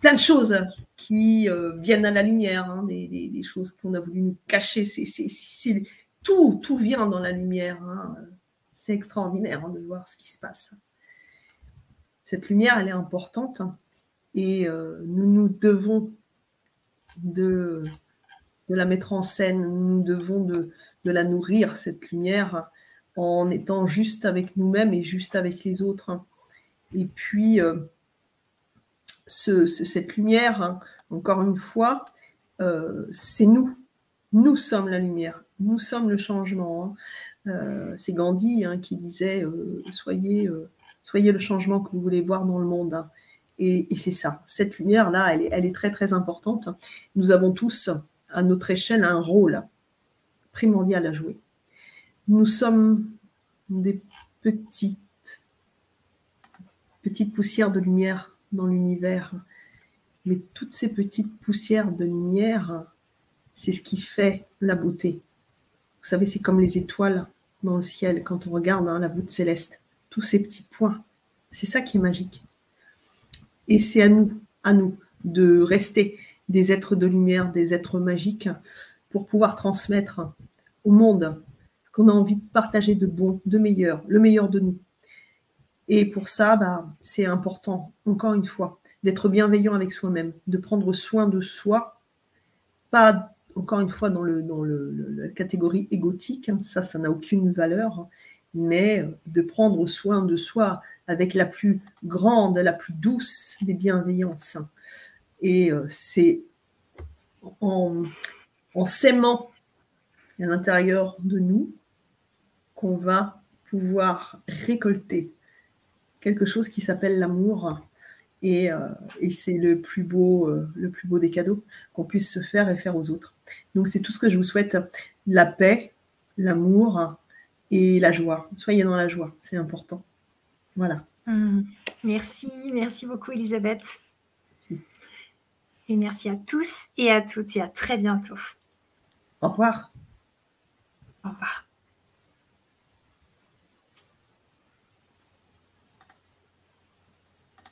plein de choses qui euh, viennent à la lumière, hein. des, choses qu'on a voulu nous cacher. C'est, tout, tout vient dans la lumière. Hein. C'est extraordinaire de voir ce qui se passe cette lumière, elle est importante et euh, nous nous devons de, la mettre en scène, nous devons de, la nourrir, cette lumière, en étant juste avec nous-mêmes et juste avec les autres. Et puis, euh, cette lumière, encore une fois, euh, c'est nous. Nous sommes la lumière, nous sommes le changement. Hein. c'est Gandhi hein, qui disait Soyez Soyez le changement que vous voulez voir dans le monde. Hein. Et, c'est ça. Cette lumière-là, elle est, très, très importante. Nous avons tous, à notre échelle, un rôle primordial à jouer. Nous sommes des petites, petites poussières de lumière dans l'univers. Mais toutes ces petites poussières de lumière, c'est ce qui fait la beauté. Vous savez, c'est comme les étoiles dans le ciel quand on regarde hein, la voûte céleste ces petits points. C'est ça qui est magique. Et c'est à nous, à nous, de rester des êtres de lumière, des êtres magiques, pour pouvoir transmettre au monde qu'on a envie de partager de bon, de meilleur, le meilleur de nous. Et pour ça, bah, c'est important, encore une fois, d'être bienveillant avec soi-même, de prendre soin de soi, pas encore une fois dans, le, dans la catégorie égotique, hein, ça, ça n'a aucune valeur, mais de prendre soin de soi avec la plus grande, la plus douce des bienveillances. Et euh, c'est en, s'aimant à l'intérieur de nous qu'on va pouvoir récolter quelque chose qui s'appelle l'amour. Et, euh, c'est le plus beau, euh, le plus beau des cadeaux qu'on puisse se faire et faire aux autres. Donc c'est tout ce que je vous souhaite la paix, l'amour, et la joie. Soyez dans la joie, c'est important. Voilà. Mmh. Merci, merci beaucoup Elisabeth. Et merci à tous et à toutes et à très bientôt. Au revoir. Au revoir.